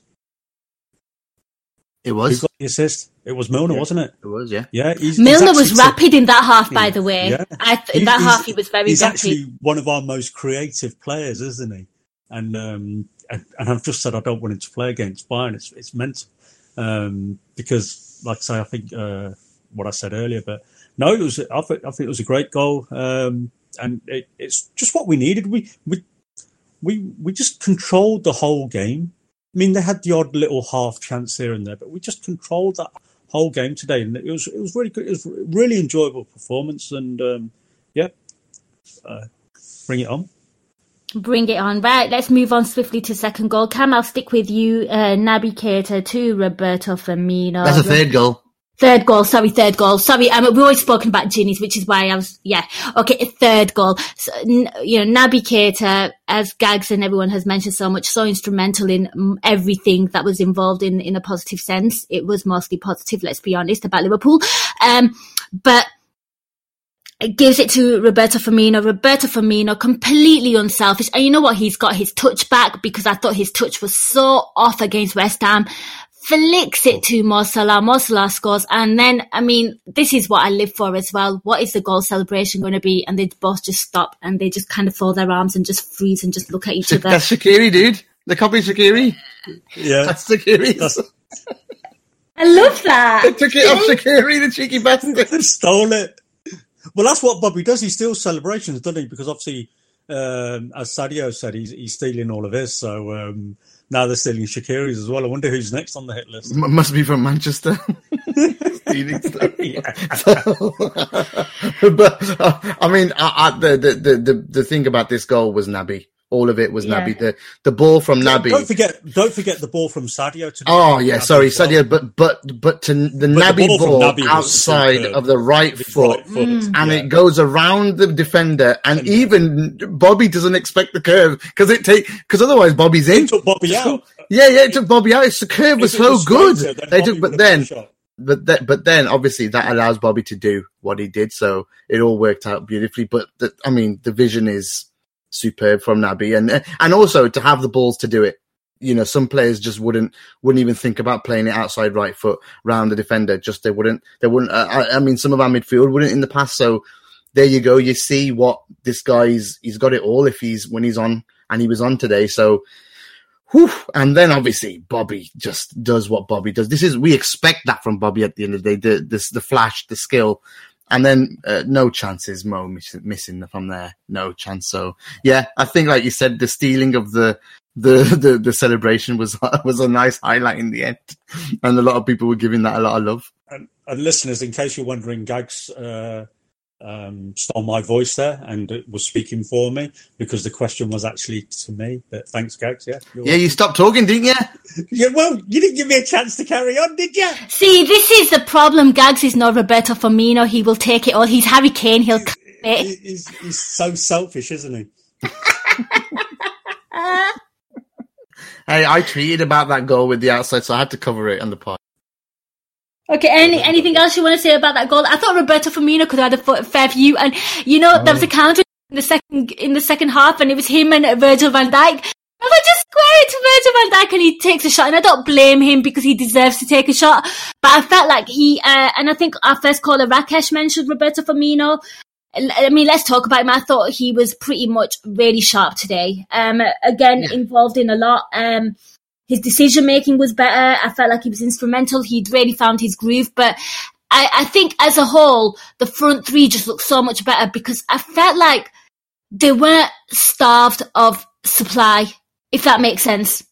It Who was. got the assist? It was Milner, Yeah. wasn't it? It was. Yeah. Yeah, he's, Milner he's was actually- rapid in that half, by the way. Yeah. I th- in He- that he's- half, he was very He's rapid. actually one of our most creative players, isn't he? And um, and, and I've just said I don't want him to play against Bayern. It's it's mental um, because, like I say, I think uh, what I said earlier. But no, it was. I think, I think it was a great goal, um, and it, it's just what we needed. We we we we just controlled the whole game. I mean, they had the odd little half chance here and there, but we just controlled that whole game today, and it was it was really good. It was really enjoyable performance, and um, yeah, uh, bring it on. Bring it on. Right, let's move on swiftly to second goal. Kam, I'll stick with you. Uh, Naby Keita to Roberto Firmino. That's a third goal. Third goal, sorry, third goal. Sorry, um, we've always spoken about Gini's, which is why I was, yeah. Okay, third goal. So, you know, Naby Keita, as Gags and everyone has mentioned so much, so instrumental in everything that was involved in, in a positive sense. It was mostly positive, let's be honest, about Liverpool. Um, but it gives it to Roberto Firmino. Roberto Firmino, completely unselfish. And you know what? He's got his touch back because I thought his touch was so off against West Ham. Flicks it to Mo Salah. Mo Salah scores. And then, I mean, this is what I live for as well. What is the goal celebration going to be? And they both just stop and they just kind of fold their arms and just freeze and just look at each other. That's Shaqiri, dude. The copy Shaqiri. Yeah, That's Shaqiri. That's- I love that. They took it off Shaqiri, the cheeky bastard. they stole it. Well, that's what Bobby does. He steals celebrations, doesn't he? Because obviously, um, as Sadio said, he's, he's stealing all of his. So um, now they're stealing Shaqiri's as well. I wonder who's next on the hit list. M- must be from Manchester. Stealing stuff. but uh, I mean, I, I, the, the the the the thing about this goal was Naby. All of it was Yeah. Naby. The the ball from Naby. Don't forget, don't forget the ball from Sadio. To Oh yeah, Naby sorry, as well. Sadio. But but but to the Naby ball from ball, Naby was outside superb. of the right With foot. right foot, mm. and yeah. it goes around the defender, and even Bobby doesn't expect the curve because it take because otherwise Bobby's in. It took Bobby out. Yeah, yeah, it took Bobby out. It's the curve was so was good. straighter, They Bobby took, but then, got a shot. but then, but then, obviously, that allows Bobby to do what he did. So it all worked out beautifully. But the, I mean, the vision is superb from Naby, and and also to have the balls to do it. You know, some players just wouldn't wouldn't even think about playing it outside right foot round the defender. Just they wouldn't. They wouldn't. Uh, I, I mean, some of our midfield wouldn't in the past. So there you go. You see what this guy's. He's got it all. If he's when he's on, and he was on today. So. Whew. And then obviously Bobby just does what Bobby does. This is we expect that from Bobby at the end of the day. The this the flash, the skill, and then uh, no chances. Mo miss, missing from there, no chance. So yeah, I think like you said, the stealing of the the the, the celebration was was a nice highlight in the end, and a lot of people were giving that a lot of love. And, and listeners, in case you're wondering, Gags uh, um, stole my voice there and it was speaking for me because the question was actually to me. But thanks, Gags. Yeah, you're Yeah, you stopped talking, didn't you? yeah. Well, you didn't give me a chance to carry on, did you? See, this is the problem. Gags is not Roberto Firmino. He will take it all. He's Harry Kane. He'll cut it. He's, he's so selfish, isn't he? Hey, I tweeted about that goal with the outside, so I had to cover it on the pod. Okay, any, anything else you want to say about that goal? I thought Roberto Firmino could have had a fair view, and you know there was a counter in the second in the second half, and it was him and Virgil Van Dijk. I was just square it to Virgil van Dijk and he takes a shot, and I don't blame him because he deserves to take a shot. But I felt like he, uh, and I think our first caller Rakesh mentioned Roberto Firmino. I mean, let's talk about him. I thought he was pretty much really sharp today. Um, again, involved in a lot. Um, his decision making was better. I felt like he was instrumental. He'd really found his groove. But I, I think as a whole, the front three just looked so much better because I felt like they weren't starved of supply, if that makes sense.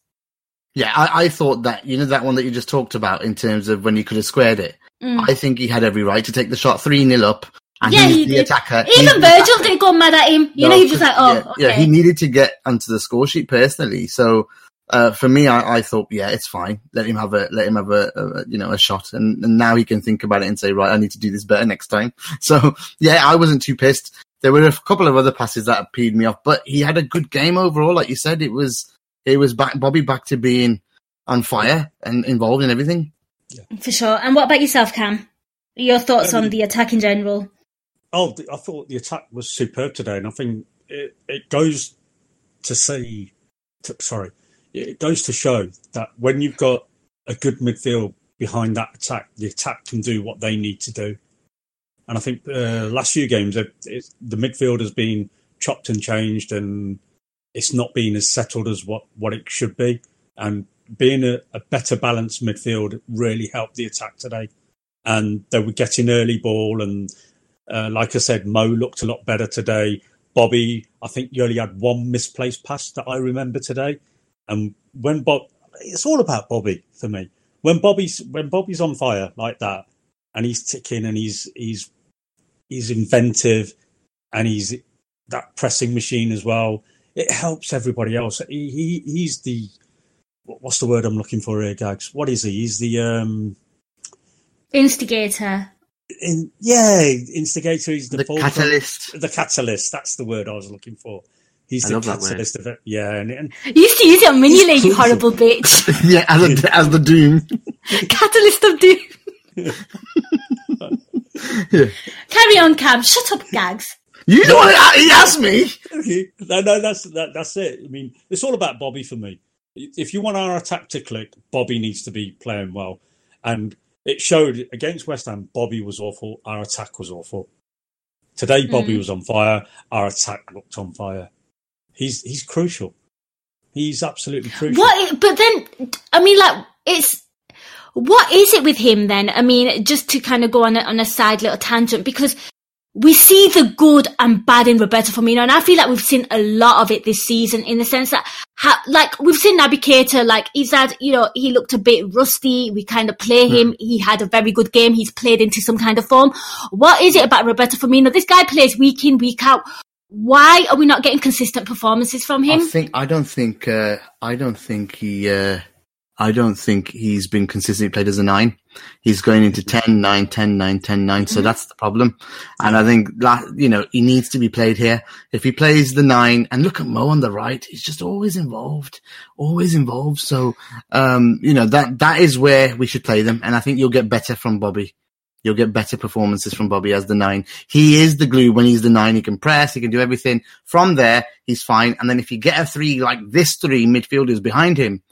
Yeah, I, I thought that you know that one that you just talked about in terms of when he could have squared it. Mm. I think he had every right to take the shot three 0 up, and Yeah, he's he the did. attacker. Even Virgil didn't go mad at him. You No, know, he was just like, oh, yeah, okay. yeah, he needed to get onto the score sheet personally. So uh, for me, I, I, thought, yeah, it's fine. Let him have a let him have a, a you know a shot, and, and, now he can think about it and say, right, I need to do this better next time. So yeah, I wasn't too pissed. There were a couple of other passes that peed me off, but he had a good game overall. Like you said, it was it was back Bobby back to being on fire and involved in everything. Yeah. For sure. And what about yourself, Kam? Your thoughts um, on the attack in general? Oh, I thought the attack was superb today, and I think it, it goes to see. To, sorry, it goes to show that when you've got a good midfield behind that attack, the attack can do what they need to do. And I think uh, last few games, the midfield has been chopped and changed, and it's not been as settled as what, what it should be. And being a, a better balanced midfield really helped the attack today. And they were getting early ball, and uh, like I said, Mo looked a lot better today. Bobby, I think you only had one misplaced pass that I remember today. And when Bob, it's all about Bobby for me. When Bobby's when Bobby's on fire like that, and he's ticking, and he's he's he's inventive, and he's that pressing machine as well. It helps everybody else. He, he he's the what's the word I'm looking for here, Gags? What is he? He's the um instigator. In, yeah, instigator. He's the, the catalyst. The catalyst. That's the word I was looking for. He's I the catalyst of it. Yeah, and, and you used to use it on Mini League, you horrible bitch. yeah, as, a, as the Doom. catalyst of Doom. yeah. Carry on, Kam. Shut up, Gags. You know what? He asked me. Okay. no, no, that's that, that's it. I mean, it's all about Bobby for me. If you want our attack to click, Bobby needs to be playing well, and it showed against West Ham. Bobby was awful. Our attack was awful. Today, Bobby mm. was on fire. Our attack looked on fire. He's he's crucial. He's absolutely crucial. What? But then, I mean, like it's what is it with him then? I mean, just to kind of go on a, on a side little tangent because we see the good and bad in Roberto Firmino, and I feel like we've seen a lot of it this season in the sense that, ha- like, we've seen Naby Keita, like, he's had, you know, he looked a bit rusty. We kind of play him. Mm. He had a very good game. He's played into some kind of form. What is it about Roberto Firmino? This guy plays week in, week out why are we not getting consistent performances from him? I think I don't think uh, I don't think he uh, I don't think he's been consistently played as a nine. He's going into 10, 9, 10, 9, 10, 9. Mm-hmm. So that's the problem. And I think that, you know, he needs to be played here. If he plays the nine and look at Mo on the right, he's just always involved, always involved. So, um, you know, that, that is where we should play them. And I think you'll get better from Bobby. You'll get better performances from Bobby as the nine. He is the glue when he's the nine. He can press. He can do everything. From there, he's fine. And then if you get a three like this three midfielders behind him,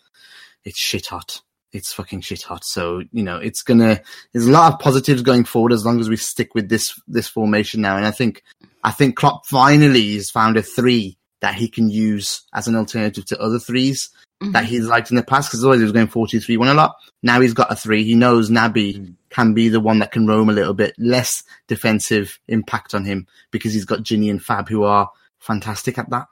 it's shit hot. It's fucking shit hot. So, you know, it's gonna, there's a lot of positives going forward as long as we stick with this, this formation now. And I think, I think Klopp finally has found a three that he can use as an alternative to other 3s mm-hmm. that he's liked in the past because always he was going 43 1 a lot. Now he's got a three. He knows Naby mm-hmm. can be the one that can roam a little bit, less defensive impact on him because he's got Gini and Fab who are fantastic at that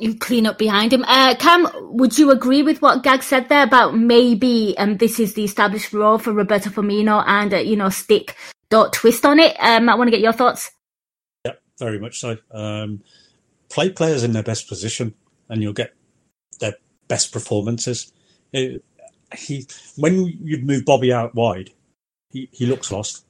you clean up behind him. Uh, Kam, would you agree with what Gag said there about maybe um, this is the established role for Roberto Firmino and, uh, you know, stick, don't twist on it? Um, I want to get your thoughts. Yeah, very much so. Um, play players in their best position and you'll get their best performances. It, he When you move Bobby out wide, he, he looks lost.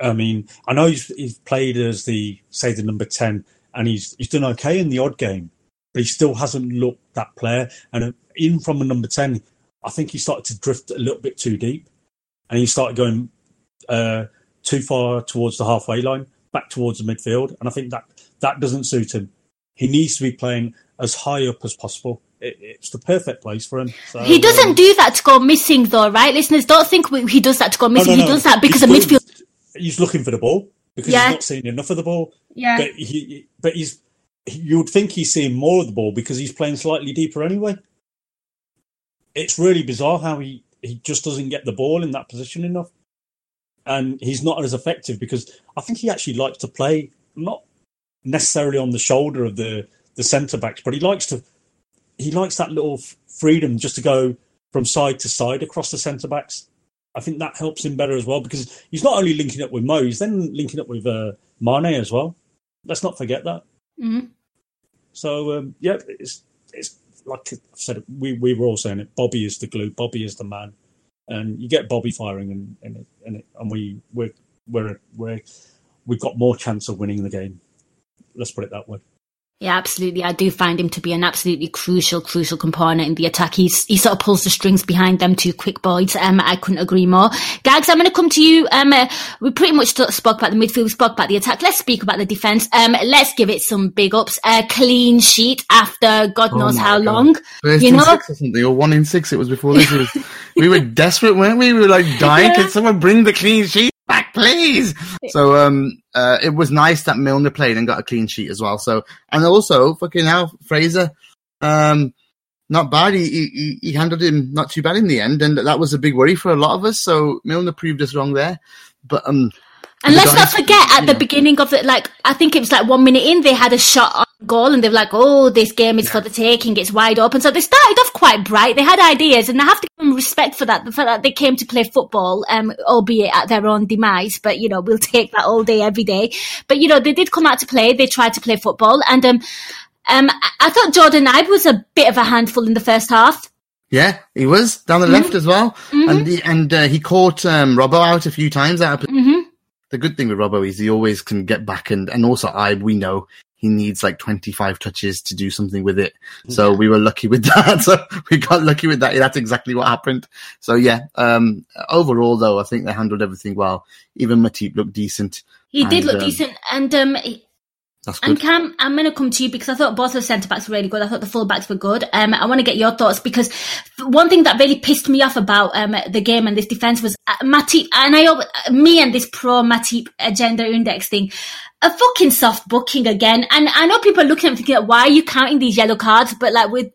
I mean, I know he's, he's played as the, say, the number 10 and he's he's done okay in the odd game, but he still hasn't looked that player. And uh, even from a number 10, I think he started to drift a little bit too deep and he started going uh, too far towards the halfway line, back towards the midfield. And I think that that doesn't suit him. He needs to be playing as high up as possible. It, it's the perfect place for him. So, he doesn't um, do that to go missing, though, right? Listeners, don't think he does that to go missing. No, no, no. He does that because he's of midfield. He's looking for the ball because yeah. he's not seeing enough of the ball. Yeah. But he, but he's you would think he's seeing more of the ball because he's playing slightly deeper anyway. It's really bizarre how he, he just doesn't get the ball in that position enough. And he's not as effective because I think he actually likes to play not necessarily on the shoulder of the, the centre backs, but he likes to he likes that little freedom just to go from side to side across the centre backs. I think that helps him better as well because he's not only linking up with Mo, he's then linking up with uh, Mane as well. Let's not forget that. Mm-hmm. So um, yeah, it's it's like I said, we, we were all saying it. Bobby is the glue. Bobby is the man, and you get Bobby firing, and and, it, and, it, and we we're we're we're we've got more chance of winning the game. Let's put it that way. Yeah, absolutely. I do find him to be an absolutely crucial, crucial component in the attack. He's, he sort of pulls the strings behind them two quick boys. Um, I couldn't agree more. Gags, I'm going to come to you. Um, uh, we pretty much spoke about the midfield, we spoke about the attack. Let's speak about the defence. Um, let's give it some big ups. A clean sheet after God Oh knows my how God. long. First You know? six or something, or one in six. It was before this. Was, we were desperate, weren't we? We were like dying. Can someone bring the clean sheet please? So um, uh, it was nice that Milner played and got a clean sheet as well. So and also fucking hell, Fraser, um, not bad. He, he he handled him not too bad in the end, and that was a big worry for a lot of us. So Milner proved us wrong there. But um, And let's not forget at the beginning of it, like, I think it was like one minute in, they had a shot on goal and they were like, oh, this game is for the taking, it's wide open. So they started off quite bright. They had ideas and I have to give them respect for that. The fact that they came to play football, um, albeit at their own demise, but you know, we'll take that all day, every day. But you know, they did come out to play. They tried to play football and, um, um, I- thought Jordan Ibe was a bit of a handful in the first half. yeah, he was down the Mm-hmm. left as well, and he, and uh, he caught um, Robbo out a few times out of hmm the good thing with Robbo is he always can get back and, and also I, we know he needs like 25 touches to do something with it. So we were lucky with that. So we got lucky with that. That's exactly what happened. So yeah, um, overall though, I think they handled everything well. Even Matip looked decent. He did look um, decent and, um, That's And. Kam, I'm going to come to you because I thought both of the centre backs were really good. I thought the full backs were good. Um, I want to get your thoughts because one thing that really pissed me off about um, the game and this defence was uh, Matip, and I, al- me and this pro Matip agenda index thing, a fucking soft booking again. And I know people are looking at me thinking, why are you counting these yellow cards? But like with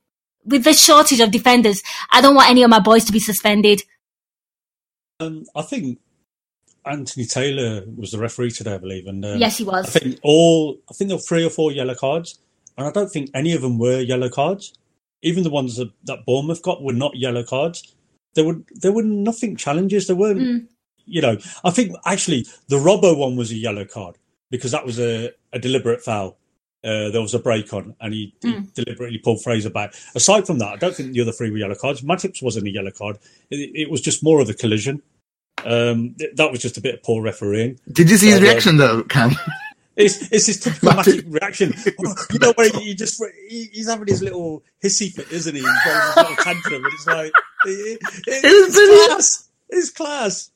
with the shortage of defenders, I don't want any of my boys to be suspended. Um, I think Anthony Taylor was the referee today, I believe, and um, yes, he was. I think all I think there were three or four yellow cards, and I don't think any of them were yellow cards. Even the ones that, that Bournemouth got were not yellow cards. There were there were nothing challenges. There weren't. Mm. You know, I think actually the Robbo one was a yellow card because that was a, a deliberate foul. Uh, there was a break on, and he, he Mm. deliberately pulled Fraser back. Aside from that, I don't think the other three were yellow cards. Matip's wasn't a yellow card. It, it was just more of a collision. Um, that was just a bit of poor refereeing. Did you see his yeah. reaction though, Kam? It's it's his typical. Matip reaction. you know where he just he, he's having his little hissy fit, isn't he? He's got his little tantrum, and it's like it, it, was it's class. It's class.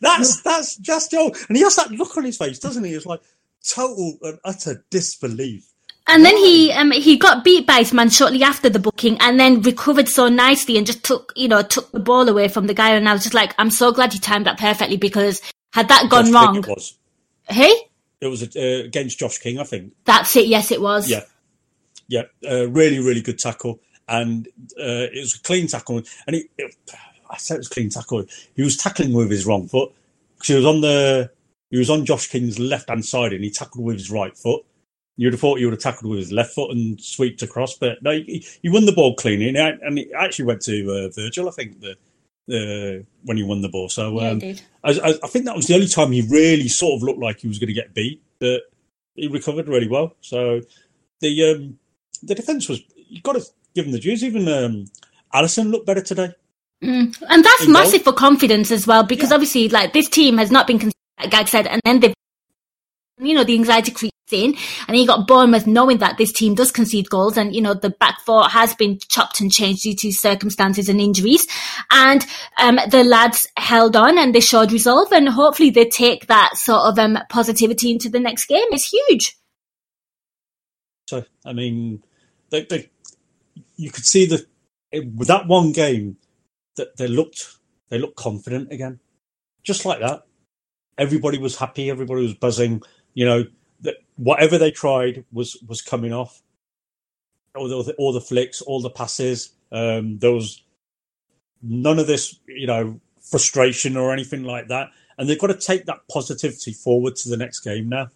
That's that's just Joe, and he has that look on his face, doesn't he? It's like total and utter disbelief. And then he um he got beat by his man shortly after the booking, and then recovered so nicely and just took you know took the ball away from the guy. And I was just like, I'm so glad he timed that perfectly because had that gone Josh wrong, it was. hey, It was uh, against Josh King, I think. that's it. Yes, it was. Yeah, yeah, uh, really, really good tackle, and uh, it was a clean tackle. And he, it, I said it was a clean tackle. He was tackling with his wrong foot because he was on the he was on Josh King's left hand side, and he tackled with his right foot. You'd have thought he would have tackled with his left foot and sweeped across, but no, he, he won the ball cleanly, and, it- and it actually went to uh, Virgil, I think, the, the when he won the ball. So Yeah, um, did. I, I, I think that was the only time he really sort of looked like he was going to get beat, but he recovered really well. So the um, the defense was you've got to give him the dues. Even um, Alisson looked better today. Mm. And that's In goal. massive for confidence as well, because Yeah. obviously, like this team has not been like Gag said, and then they've, you know, the anxiety creeps in, and he got Bournemouth knowing that this team does concede goals, and you know the back four has been chopped and changed due to circumstances and injuries, and um, the lads held on and they showed resolve, and hopefully they take that sort of um, positivity into the next game. It's huge. So I mean, they, they you could see that with that one game that they looked they looked confident again, just like that. Everybody was happy. Everybody was buzzing. You know whatever they tried was was coming off. All the all the flicks, all the passes. Um, there was none of this, you know, frustration or anything like that. And they've got to take that positivity forward to the next game now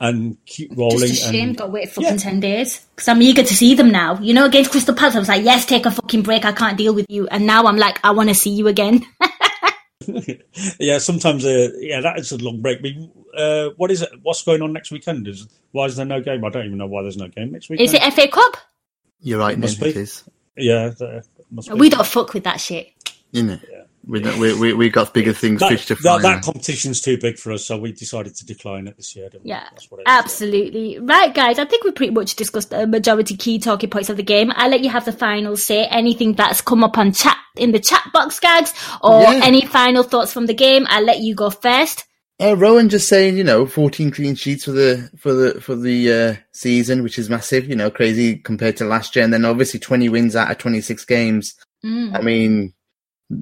and keep rolling. Just a shame, and, got to wait fucking Yeah. 10 days. Because I'm eager to see them now. You know, against Crystal Palace, I was like, yes, take a fucking break. I can't deal with you. And now I'm like, I want to see you again. yeah, sometimes, uh, yeah, that is a long break. But, uh, what is it? What's going on next weekend? Is why is there no game? I don't even know why there's no game next weekend. Is it FA Cup? You're right, It must be. is. Yeah, there must be. We don't fuck with that shit. Innit? We, don't- we, we, we got bigger things, that, fish to fry. that, that competition's too big for us, so we decided to decline it this year. Didn't? Yeah, That's what it is, yeah. absolutely. Right, guys, I think we pretty much discussed the majority key talking points of the game. I'll let you have the final say. Anything that's come up on chat in the chat box, gags, or Yeah. any final thoughts from the game, I'll let you go first. Uh, Rowan just saying, you know, 14 clean sheets for the for the for the uh, season, which is massive. You know, crazy compared to last year, and then obviously 20 wins out of 26 games. Mm. I mean,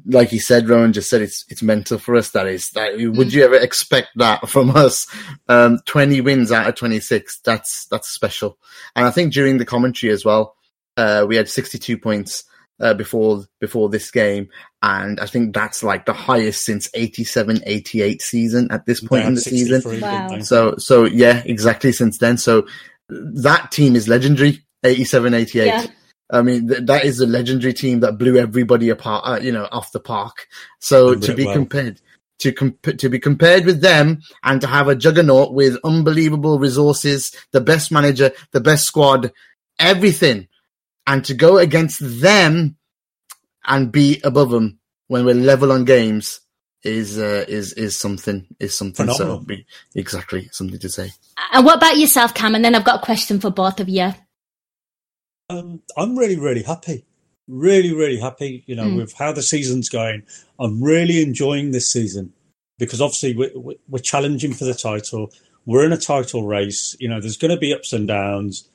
like he said, Rowan just said it's it's mental for us. That is, that would you ever expect that from us? Um, 20 wins out of 26. That's that's special. And I think during the commentary as well, uh, we had 62 points uh, before before this game, and I think that's like the highest since 87, 88 season at this point had in the season. Wow. So, so yeah, exactly since then. So that team is legendary. 87, 88. Yeah. I mean, th- that is a legendary team that blew everybody apart, uh, you know, off the park. So Remember to be well. compared, to comp- to be compared with them and to have a juggernaut with unbelievable resources, the best manager, the best squad, everything, and to go against them and be above them when we're level on games is uh, is is something is something. Phenomenal. So be, exactly something to say. And what about yourself, Kam? And then I've got a question for both of you. Um, I'm really, really happy. Really, really happy. You know, Mm. with how the season's going. I'm really enjoying this season because obviously we're, we're- challenging for the title. We're in a title race. You know, there's going to be ups and downs,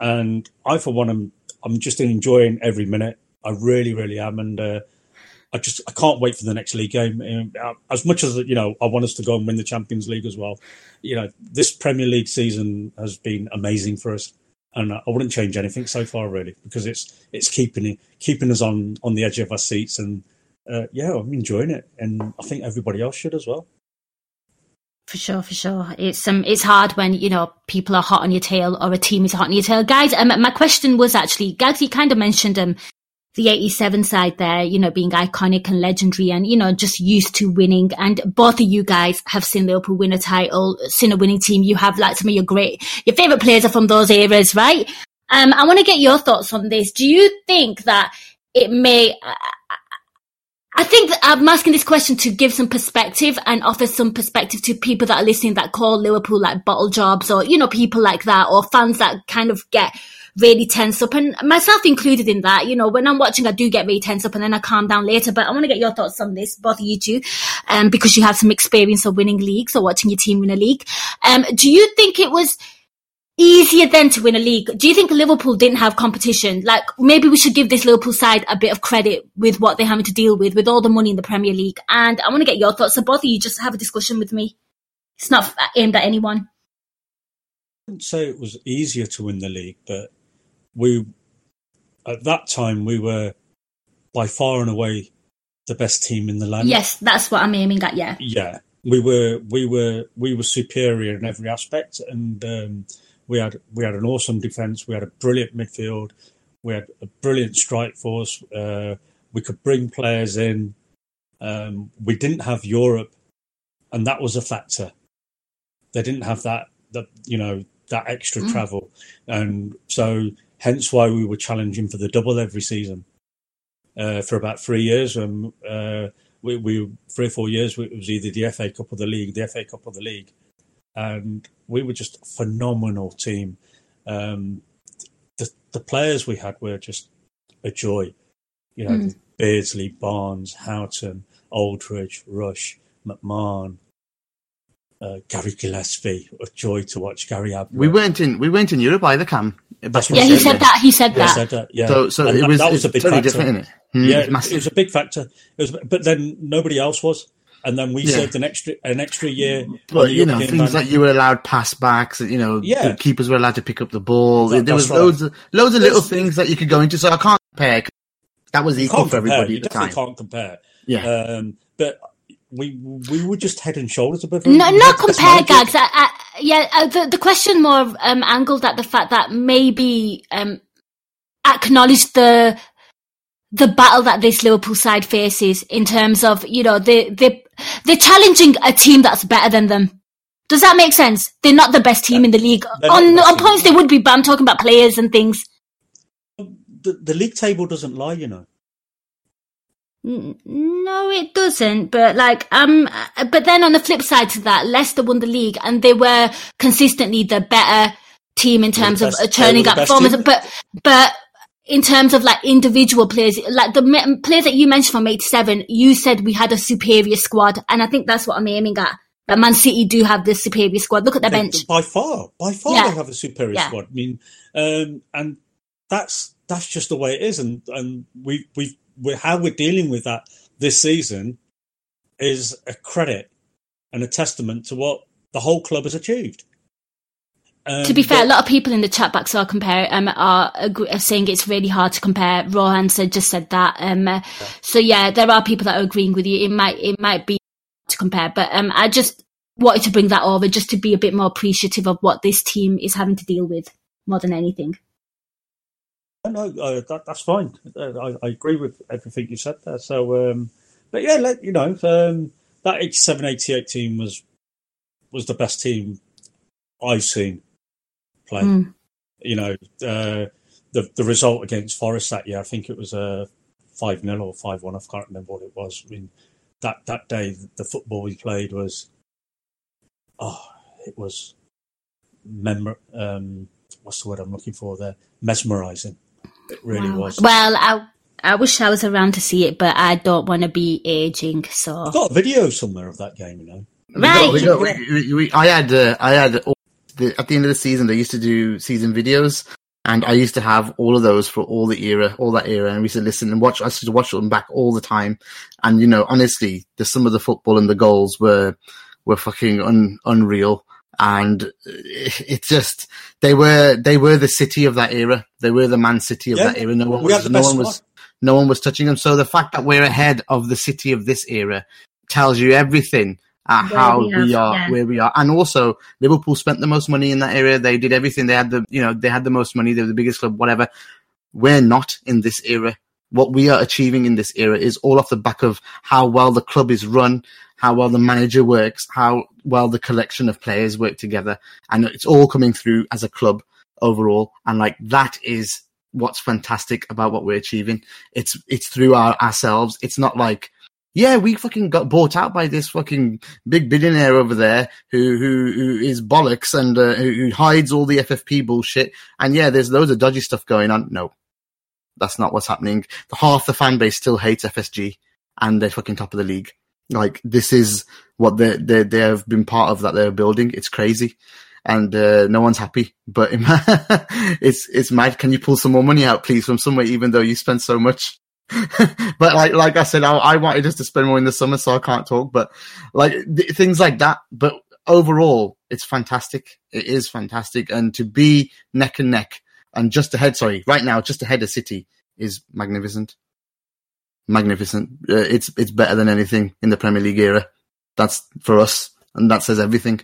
and I, for one, am I'm just enjoying every minute. I really, really am, and uh, I just I can't wait for the next league game. Um, uh, As much as you know, I want us to go and win the Champions League as well. You know, this Premier League season has been amazing for us, and I wouldn't change anything so far really because it's it's keeping keeping us on on the edge of our seats, and uh, yeah, I'm enjoying it, and I think everybody else should as well. For sure, for sure. It's um, it's hard when you know people are hot on your tail or a team is hot on your tail, guys. Um, my question was actually, guys, you kind of mentioned um the '87 side there, you know, being iconic and legendary, and you know, just used to winning. And both of you guys have seen Liverpool win a title, seen a winning team. You have like some of your great, your favorite players are from those eras, right? Um, I want to get your thoughts on this. Do you think that it may? I think I'm asking this question to give some perspective and offer some perspective to people that are listening that call Liverpool like bottle jobs or, you know, people like that or fans that kind of get really tense up and myself included in that. You know, when I'm watching, I do get really tense up and then I calm down later. But I want to get your thoughts on this, both of you two, um, because you have some experience of winning leagues or watching your team win a league. Um, do you think it was easier then to win a league. Do you think Liverpool didn't have competition? Like maybe we should give this Liverpool side a bit of credit with what they're having to deal with, with all the money in the Premier League. And I want to get your thoughts. So both of you just have a discussion with me. It's not aimed at anyone. I wouldn't say it was easier to win the league, but we at that time we were by far and away the best team in the land. Yes, that's what I'm aiming at. Yeah. yeah, we were we were we were superior in every aspect, and um, we had we had an awesome defense. We had a brilliant midfield. We had a brilliant strike force. Uh, we could bring players in. Um, we didn't have Europe, and that was a factor. They didn't have that that you know that extra Mm. travel, and so hence why we were challenging for the double every season uh, for about three years. Um, uh, we, we three or four years it was either the FA Cup or the league, the FA Cup or the league, and we were just a phenomenal team. Um, the the players we had were just a joy. You know, Mm. Beardsley, Barnes, Houghton, Aldridge, Rush, McMahon, uh, Gary Gillespie. A joy to watch Gary Ablett. We weren't in we weren't in Europe either, Kam. That's what Yeah, he day. said that. He said Yeah, that. said that, yeah. So so And it was, that was a big totally factor. different, isn't it? Mm, yeah, it, massive. it was a big factor. It was, but then nobody else was, and then we Yeah. served an extra an extra year. on But the you know, things ban- like you were allowed pass backs. You know, Yeah. the keepers were allowed to pick up the ball. That- there was right. loads of loads of little There's- things that you could go into. So I can't compare. That was you equal can't for compare. everybody You at the definitely time. can't compare. Yeah. Um, but we we were just head and shoulders above. them. No, not compare. Gags. I, I, yeah, uh, the the question more um, angled at the fact that maybe um, acknowledge the the battle that this Liverpool side faces in terms of you know they they they're challenging a team that's better than them. Does that make sense? They're not the best team in the league. On the on team. points they would be, but I'm talking about players and things. the, the league table doesn't lie, you know. No, it doesn't. But like, um, but then on the flip side to that, Leicester won the league and they were consistently the better team in terms of best- were the up performance. team. But, but in terms of like individual players, like the me- players that you mentioned from 87, you said we had a superior squad. And I think that's what I'm aiming at. That Man City do have the superior squad. Look at their They- bench. by far, by far, Yeah. they have a superior Yeah. squad. I mean, um, and that's that's just the way it is, and and we we we how we're dealing with that this season is a credit and a testament to what the whole club has achieved. Um, To be fair, a lot of people in the chat box are compare um are, are saying it's really hard to compare. Rohan said just said that. Um, uh, so yeah, there are people that are agreeing with you. It might it might be to compare, but um, I just wanted to bring that over just to be a bit more appreciative of what this team is having to deal with more than anything. No, no, uh, that, that's fine. Uh, I, I agree with everything you said there. So, um, but yeah, let, you know, um, that 87 88 team was was the best team I've seen play. Mm. You know, uh, the the result against Forest that year, I think it was a 5 0 or 5 1. I can't remember what it was. I mean, that, that day, the football we played was, oh, it was, memor- um, what's the word I'm looking for there? Mesmerizing. It really Wow. was. Well, I I wish I was around to see it, but I don't want to be aging. So I've got a video somewhere of that game, you know. right, We got- we got- we- we- we- I had, uh, I had all the, at the end of the season. They used to do season videos, and I used to have all of those for all the era, all that era, and we used to listen and watch. I used to watch them back all the time, and you know, honestly, the some of the football and the goals were were fucking un, unreal. And it, it just they were they were the city of that era. They were the Man City of Yeah, that era. No one was no best one was no one was touching them. So the fact that we're ahead of the city of this era tells you everything at Where how we we, are, yeah. where we are, and also Liverpool spent the most money in that area. They did everything. They had the, you know, they had the most money. They were the biggest club, whatever. We're not in this era. What we are achieving in this era is all off the back of how well the club is run, how well the manager works, how well the collection of players work together, and it's all coming through as a club overall. And like that is what's fantastic about what we're achieving. It's it's through our ourselves. It's not like yeah, we fucking got bought out by this fucking big billionaire over there who who who is bollocks and uh, who, who hides all the FFP bullshit. And yeah, there's loads of dodgy stuff going on. No, that's not what's happening. Half the fan base still hates FSG, and they're fucking top of the league. Like this is what they they they have been part of that they're building. It's crazy, and uh, no one's happy. But it's it's mad. Can you pull some more money out, please, from somewhere? Even though you spent so much. but like like I said, I, I wanted us to spend more in the summer, so I can't talk. But like th- things like that. But overall, it's fantastic. It is fantastic, and to be neck and neck and just ahead. Sorry, right now, just ahead of City is magnificent. Magnificent. Uh, it's it's better than anything in the Premier League era. That's for us, and that says everything.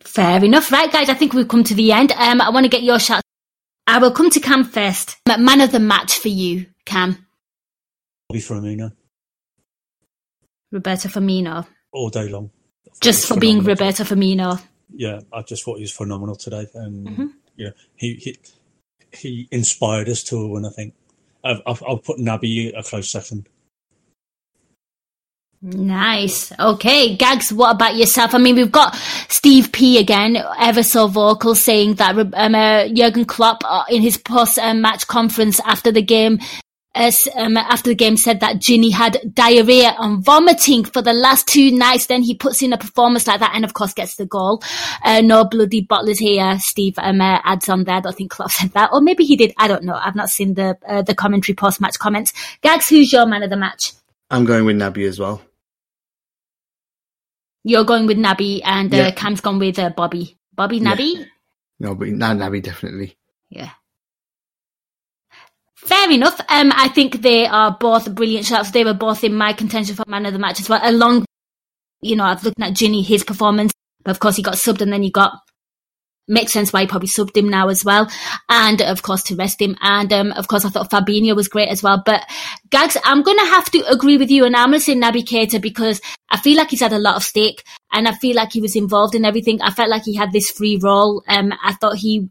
Fair enough. Right, guys, I think we've come to the end. Um, I want to get your shout. I will come to Kam first. Man of the match for you, Kam. Bobby Firmino Roberto Firmino. all day long. Just for being phenomenal. Roberto Firmino. Yeah, I just thought he was phenomenal today, and Mhm. you know, he he he inspired us to a win. I think. I've, I've, I'll put Naby a close second. Nice. Okay, Gags, what about yourself? I mean, we've got Steve P again, ever so vocal, saying that um, uh, Jurgen Klopp uh, in his post-match conference after the game, uh, um, after the game said that Gini had diarrhea and vomiting for the last two nights. Then he puts in a performance like that and of course gets the goal. Uh, no bloody bottlers here. Steve um, uh, adds on there. I don't think Klopp said that, or maybe he did. I don't know. I've not seen the uh, the commentary post-match comments. Gags, who's your man of the match? I'm going with Naby as well. You're going with Naby and uh, Yeah. Kam's gone with uh, Bobby. Bobby Yeah. Naby? No, but Naby definitely. Yeah. Fair enough. Um, I think they are both brilliant shots. They were both in my contention for man of the match as well. Along, you know, I've looked at Gini, his performance, but of course he got subbed and then you got, makes sense why he probably subbed him now as well. And of course to rest him. And, um, of course I thought Fabinho was great as well. But Gags, I'm going to have to agree with you and I'm going to say Naby Keita because I feel like he's had a lot of stake and I feel like he was involved in everything. I felt like he had this free role. Um, I thought he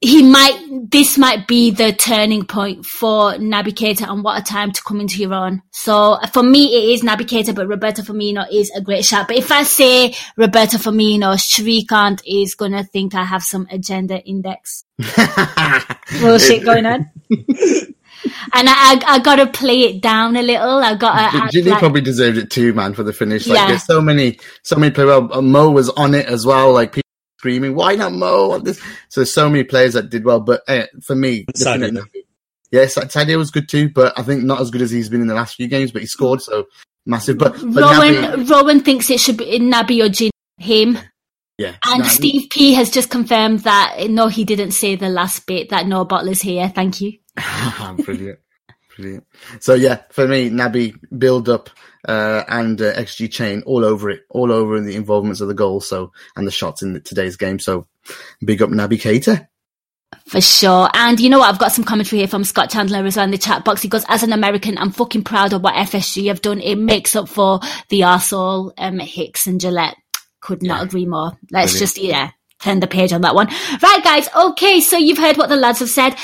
he might, this might be the turning point for Naby Keita and what a time to come into your own. So for me, it is Naby Keita, but Roberto Firmino is a great shot. But if I say Roberto Firmino, Shrikant is to think I have some agenda index bullshit going on. and I, I, I got to play it down a little. I got to. Gini like, probably deserved it too, man, for the finish. Like, Yeah. there's so many, so many players. Well, uh, Mo was on it as well. Like people screaming, "Why not Mo?" on This, so there's so many players that did well. But uh, for me, Sadio. definitely, yes, Sadio was good too, but I think not as good as he's been in the last few games. But he scored, so massive. But, but Rowan, Naby- Rowan thinks it should be Naby or Gin, him. yeah, And Naby- Steve P has just confirmed that no, he didn't say the last bit that no bottlers here. Thank you. brilliant, brilliant. So yeah, for me, Naby build up uh, and uh, XG chain all over it, all over in the involvements of the goal. So and the shots in today's game. So big up Naby Keita. For sure. And you know what? I've got some commentary here from Scott Chandler as well in the chat box. He goes, as an American, I'm fucking proud of what FSG have done. It makes up for the arsehole, um, Hicks and Gillett. Could not Yeah. agree more. Let's Brilliant. just, yeah, turn the page on that one. Right, guys. Okay. So you've heard what the lads have said.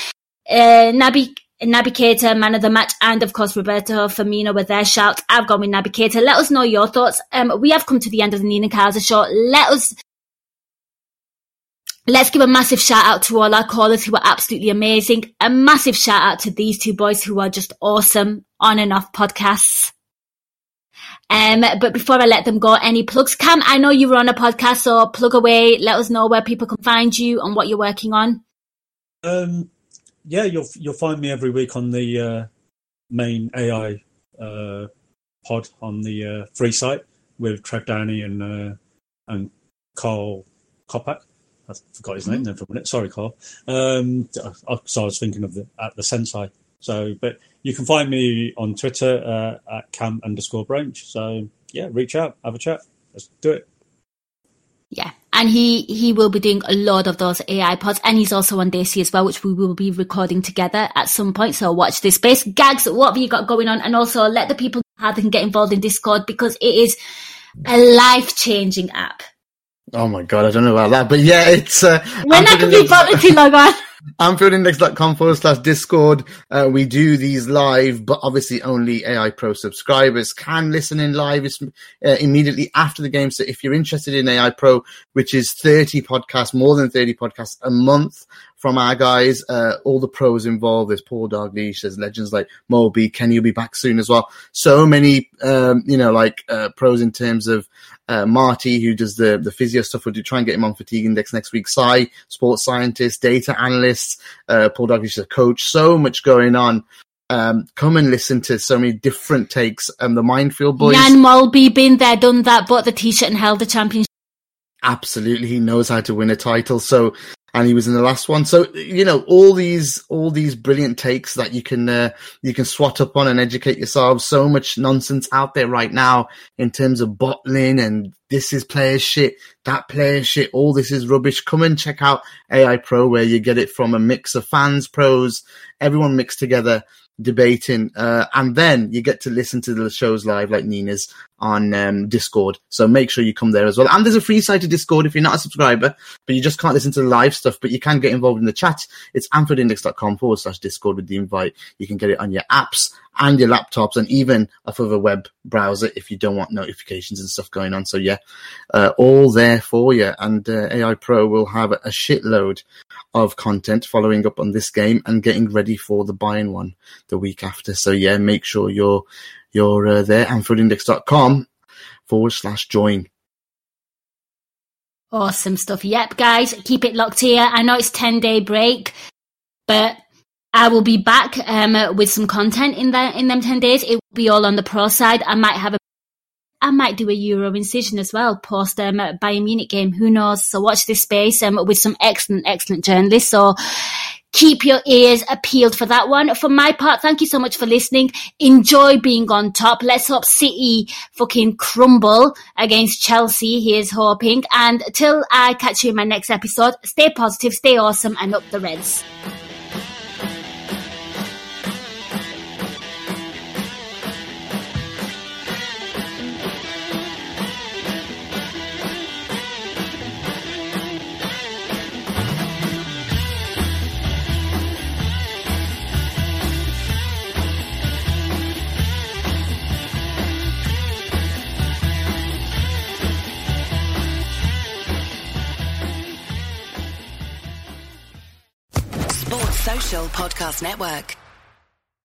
Uh, Naby, Naby Keita, man of the match, and of course Roberto Firmino with their shouts. I've gone with Naby Keita. Let us know your thoughts. Um, we have come to the end of the Nina Kauser show. Let us Let's give a massive shout out to all our callers who were absolutely amazing. A massive shout out to these two boys who are just awesome on and off podcasts. Um, but before I let them go, any plugs? Kam, I know you were on a podcast, so plug away. Let us know where people can find you and what you're working on. Um, yeah, you'll you'll find me every week on the uh, main AI uh, pod on the uh, free site with Trev Downey and uh, and Carl Kopak. I forgot his name then for a minute. Sorry, Carl. Um, I, so I was thinking of the at the Sensei. So, but you can find me on Twitter uh, at cam underscore branch. So yeah, reach out, have a chat. Let's do it. Yeah. And he, he will be doing a lot of those AI pods and he's also on Daisy as well, which we will be recording together at some point. So watch this space. Gags, what have you got going on? And also let the people how they can get involved in Discord because it is a life changing app. Oh my god, I don't know about that, but yeah, it's uh, When I can be bothered to log on. Anfieldindex.com forward slash Discord. Uh, we do these live, but obviously only AI Pro subscribers can listen in live uh, immediately after the game. So if you're interested in AI Pro, which is 30 podcasts, more than 30 podcasts a month from our guys, uh, all the pros involved. There's Paul Dalglish, there's legends like Molby, Kenny will be back soon as well. So many, um, you know, like, uh, pros in terms of, uh, Marty, who does the, the physio stuff. We'll do try and get him on Fatigue Index next week. Sai, sports scientist, data analyst, uh, Paul Dalglish a coach. So much going on. Um, come and listen to so many different takes. Um, the Minefield boys. Jan Molby, been there, done that, bought the t-shirt and held the championship. Absolutely he knows how to win a title. So and he was in the last one. So you know all these all these brilliant takes that you can uh, you can swat up on and educate yourselves so much nonsense out there right now in terms of bottling and this is player shit that player shit all this is rubbish. Come and check out ai pro where you get it from a mix of fans pros everyone mixed together debating uh, and then you get to listen to the shows live like nina's on um, discord. So make sure you come there as well. And there's a free site to discord if you're not a subscriber but you just can't listen to the live stuff but you can get involved in the chat. It's anfieldindex.com forward slash discord with the invite. You can get it on your apps and your laptops and even off of a web browser if you don't want notifications and stuff going on. So yeah uh, all there for you. And uh, ai pro will have a shitload of content following up on this game and getting ready for the Bayern one the week after. So yeah, make sure you're you're uh, there. Anfieldindex.com forward slash join. Awesome stuff. Yep, guys, keep it locked here. I know it's 10 day break, but I will be back um, with some content in that in them 10 days. It will be all on the pro side. I might have a I might do a Euro incision as well post um, Bayern Munich game. Who knows? So watch this space um, with some excellent, excellent journalists. So keep your ears peeled for that one. For my part, thank you so much for listening. Enjoy being on top. Let's hope City fucking crumble against Chelsea. Here's hoping. And till I catch you in my next episode, stay positive, stay awesome, and up the Reds. Network.